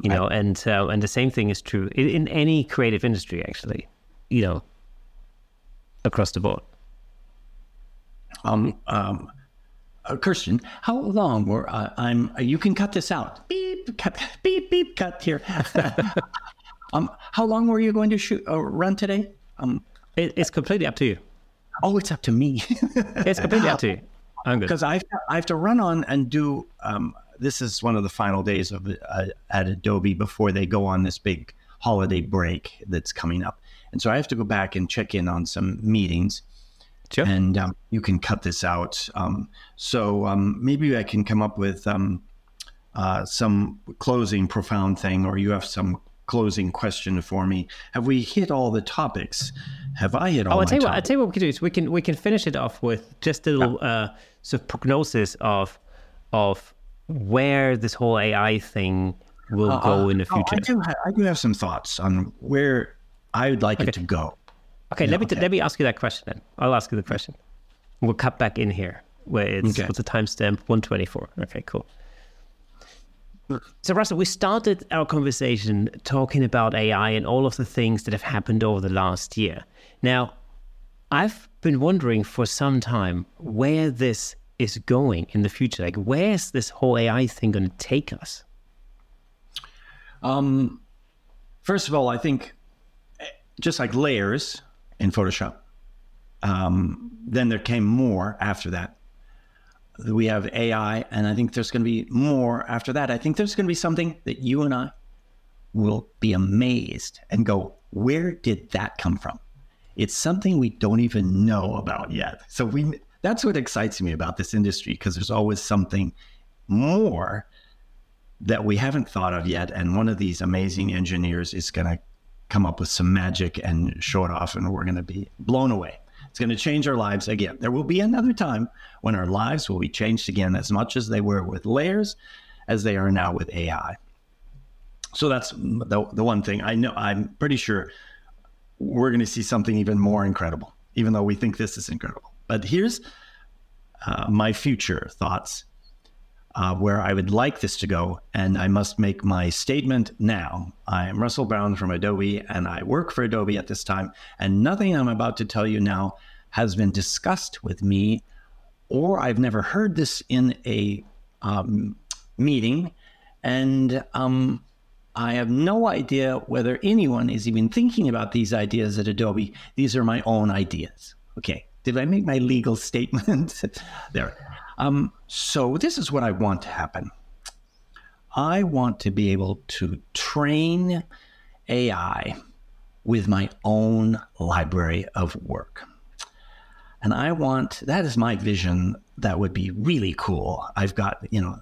you know and uh, and the same thing is true in, in any creative industry actually you know across the board Um, um, uh, Kirsten, how long were uh, I'm? Uh, you can cut this out. Beep, cut, beep, beep, cut here. um, how long were you going to shoot uh, run today? Um, it, it's completely up to you oh, it's up to me it's completely up to you i'm good because I I have to run on and do. Um, this is one of the final days of uh, at Adobe before they go on this big holiday break that's coming up, and so I have to go back and check in on some meetings. sure and um, you can cut this out. Um, so um, maybe I can come up with um, uh, some closing profound thing, or you have some closing question for me. Have we hit all the topics? Have I hit all oh my i tell you what i tell you what we can do is we can we can finish it off with just a little uh sort of prognosis of of where this whole ai thing will uh, go uh, in the Oh, future I do. Ha- I do have some thoughts on where I would like it to go. okay let me okay. let me ask you that question then i'll ask you the question we'll cut back in here where it's Okay. what's the timestamp 124 okay cool So, Russell, we started our conversation talking about AI and all of the things that have happened over the last year. Now, I've been wondering for some time where this is going in the future. Like, where's this whole AI thing going to take us? Um, first of all, I think just like layers in Photoshop, um, then there came more after that. We have AI, and I think there's going to be more after that. I think there's going to be something that you and I will be amazed and go, where did that come from? It's something we don't even know about yet. So we that's what excites me about this industry because there's always something more that we haven't thought of yet. And one of these amazing engineers is going to come up with some magic and show it off, and we're going to be blown away. It's going to change our lives again. There will be another time when our lives will be changed again as much as they were with layers as they are now with AI. So that's the, the one thing I know. I'm pretty sure we're going to see something even more incredible, even though we think this is incredible. But here's uh, my future thoughts uh, where I would like this to go. And I must make my statement now. I am Russell Brown from Adobe, and I work for Adobe at this time. And nothing I'm about to tell you now has been discussed with me, or I've never heard this in a um, meeting. And um, I have no idea whether anyone is even thinking about these ideas at Adobe. These are my own ideas. Okay. Did I make my legal statement? there. Um, so this is what I want to happen. I want to be able to train AI with my own library of work. And I want that is my vision that would be really cool. I've got, you know,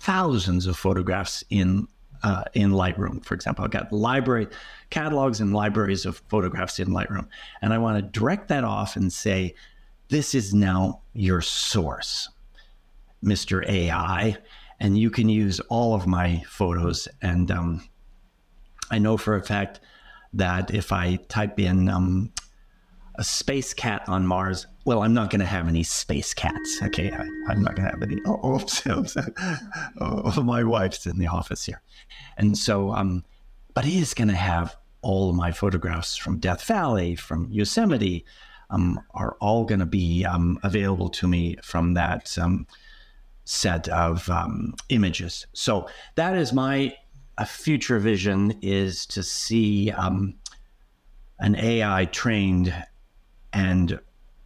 thousands of photographs in uh, in Lightroom, for example. I've got library catalogs and libraries of photographs in Lightroom, and I want to direct that off and say, "This is now your source, Mr. AI, and you can use all of my photos." And um, I know for a fact that if I type in um, a space cat on Mars. Well, I'm not going to have any space cats. Okay, I, am not going to have any. Oh, oops, oops. oh, my wife's in the office here, and so um, but he is going to have all my photographs from Death Valley, from Yosemite, um, are all going to be um, available to me from that um, set of um, images. So that is my future vision: is to see um, an AI trained and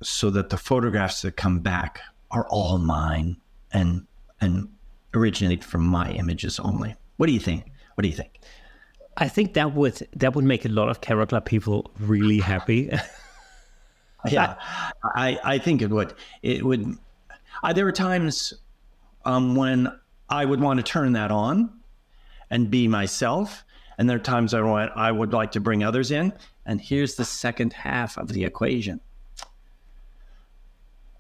so that the photographs that come back are all mine and and originate from my images only. What do you think? What do you think? I think that would that would make a lot of Club people really happy. yeah, I I think it would. It would. I, there were times um, when I would want to turn that on and be myself, and there are times I want I would like to bring others in, and here's the second half of the equation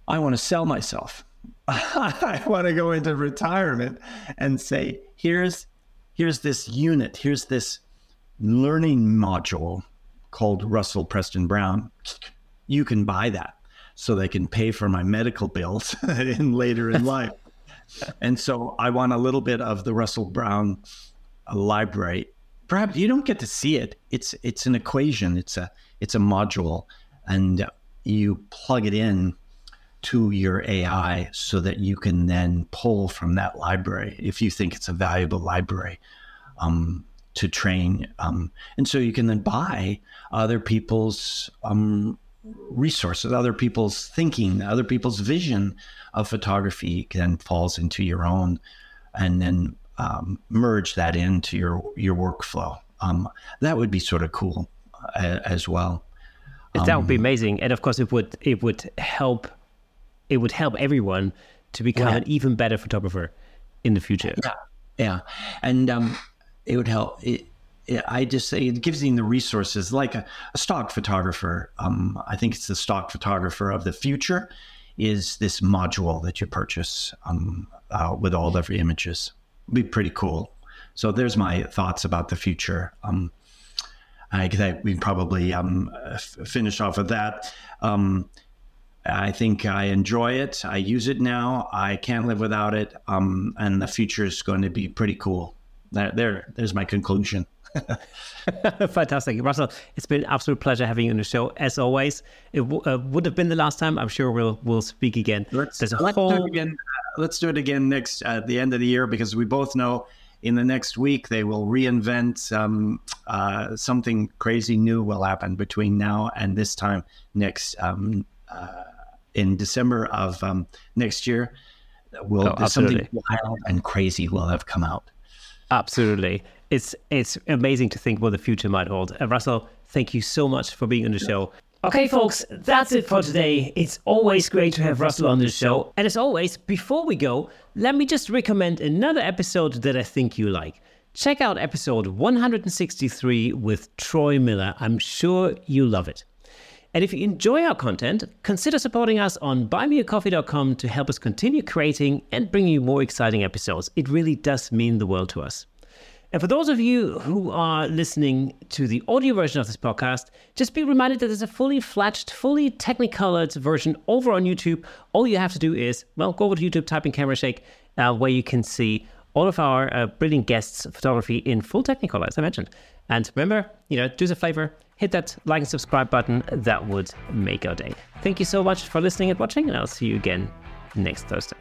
I want to sell myself. I want to go into retirement and say, here's here's this unit, here's this learning module called Russell Preston Brown. You can buy that so they can pay for my medical bills in later in life. And so I want a little bit of the Russell Brown uh, library perhaps you don't get to see it. It's it's an equation. It's a it's a module, and you plug it in to your AI so that you can then pull from that library if you think it's a valuable library um, to train. Um, and so you can then buy other people's um, resources, other people's thinking, other people's vision of photography then falls into your own, and then um, merge that into your your workflow. Um, that would be sort of cool uh, as well. Um, that would be um, amazing, and of course, it would it would help it would help everyone to become yeah. an even better photographer in the future. Yeah, yeah, and um, it would help. It, I just say it gives you the resources like a, a stock photographer. Um, I think it's the stock photographer of the future is this module that you purchase um, uh, with all of your images be pretty cool. So there's my thoughts about the future. Um, I think we probably um, f- finish off with that. Um, I think I enjoy it. I use it now. I can't live without it. Um, and the future is going to be pretty cool. There, there there's my conclusion. Fantastic, Russell. It's been an absolute pleasure having you on the show. As always, it w- uh, would have been the last time. I'm sure we'll we'll speak again. Let's, There's a let's whole... do it again. Uh, let's do it again next at the end of the year because we both know in the next week they will reinvent um, uh, something crazy new will happen between now and this time next um, uh, in December of um, next year. Will oh, something wild and crazy will have come out. Absolutely it's it's amazing to think what the future might hold. Uh, Russell, thank you so much for being on the show. Okay, folks, that's it for today. It's always great to have Russell on the show. And as always, before we go, let me just recommend another episode that I think you like. Check out episode 163 with Troy Miller. I'm sure you love it. And if you enjoy our content, consider supporting us on buymeacoffee.com to help us continue creating and bringing you more exciting episodes. It really does mean the world to us. And for those of you who are listening to the audio version of this podcast, just be reminded that there's a fully fledged, fully technicolored version over on YouTube. All you have to do is, well, go over to YouTube, type in Camera Shake, uh, where you can see all of our uh, brilliant guests' photography in full Technicolor, as I mentioned. And remember, you know, do us a favor, hit that like and subscribe button. That would make our day. Thank you so much for listening and watching, and I'll see you again next Thursday.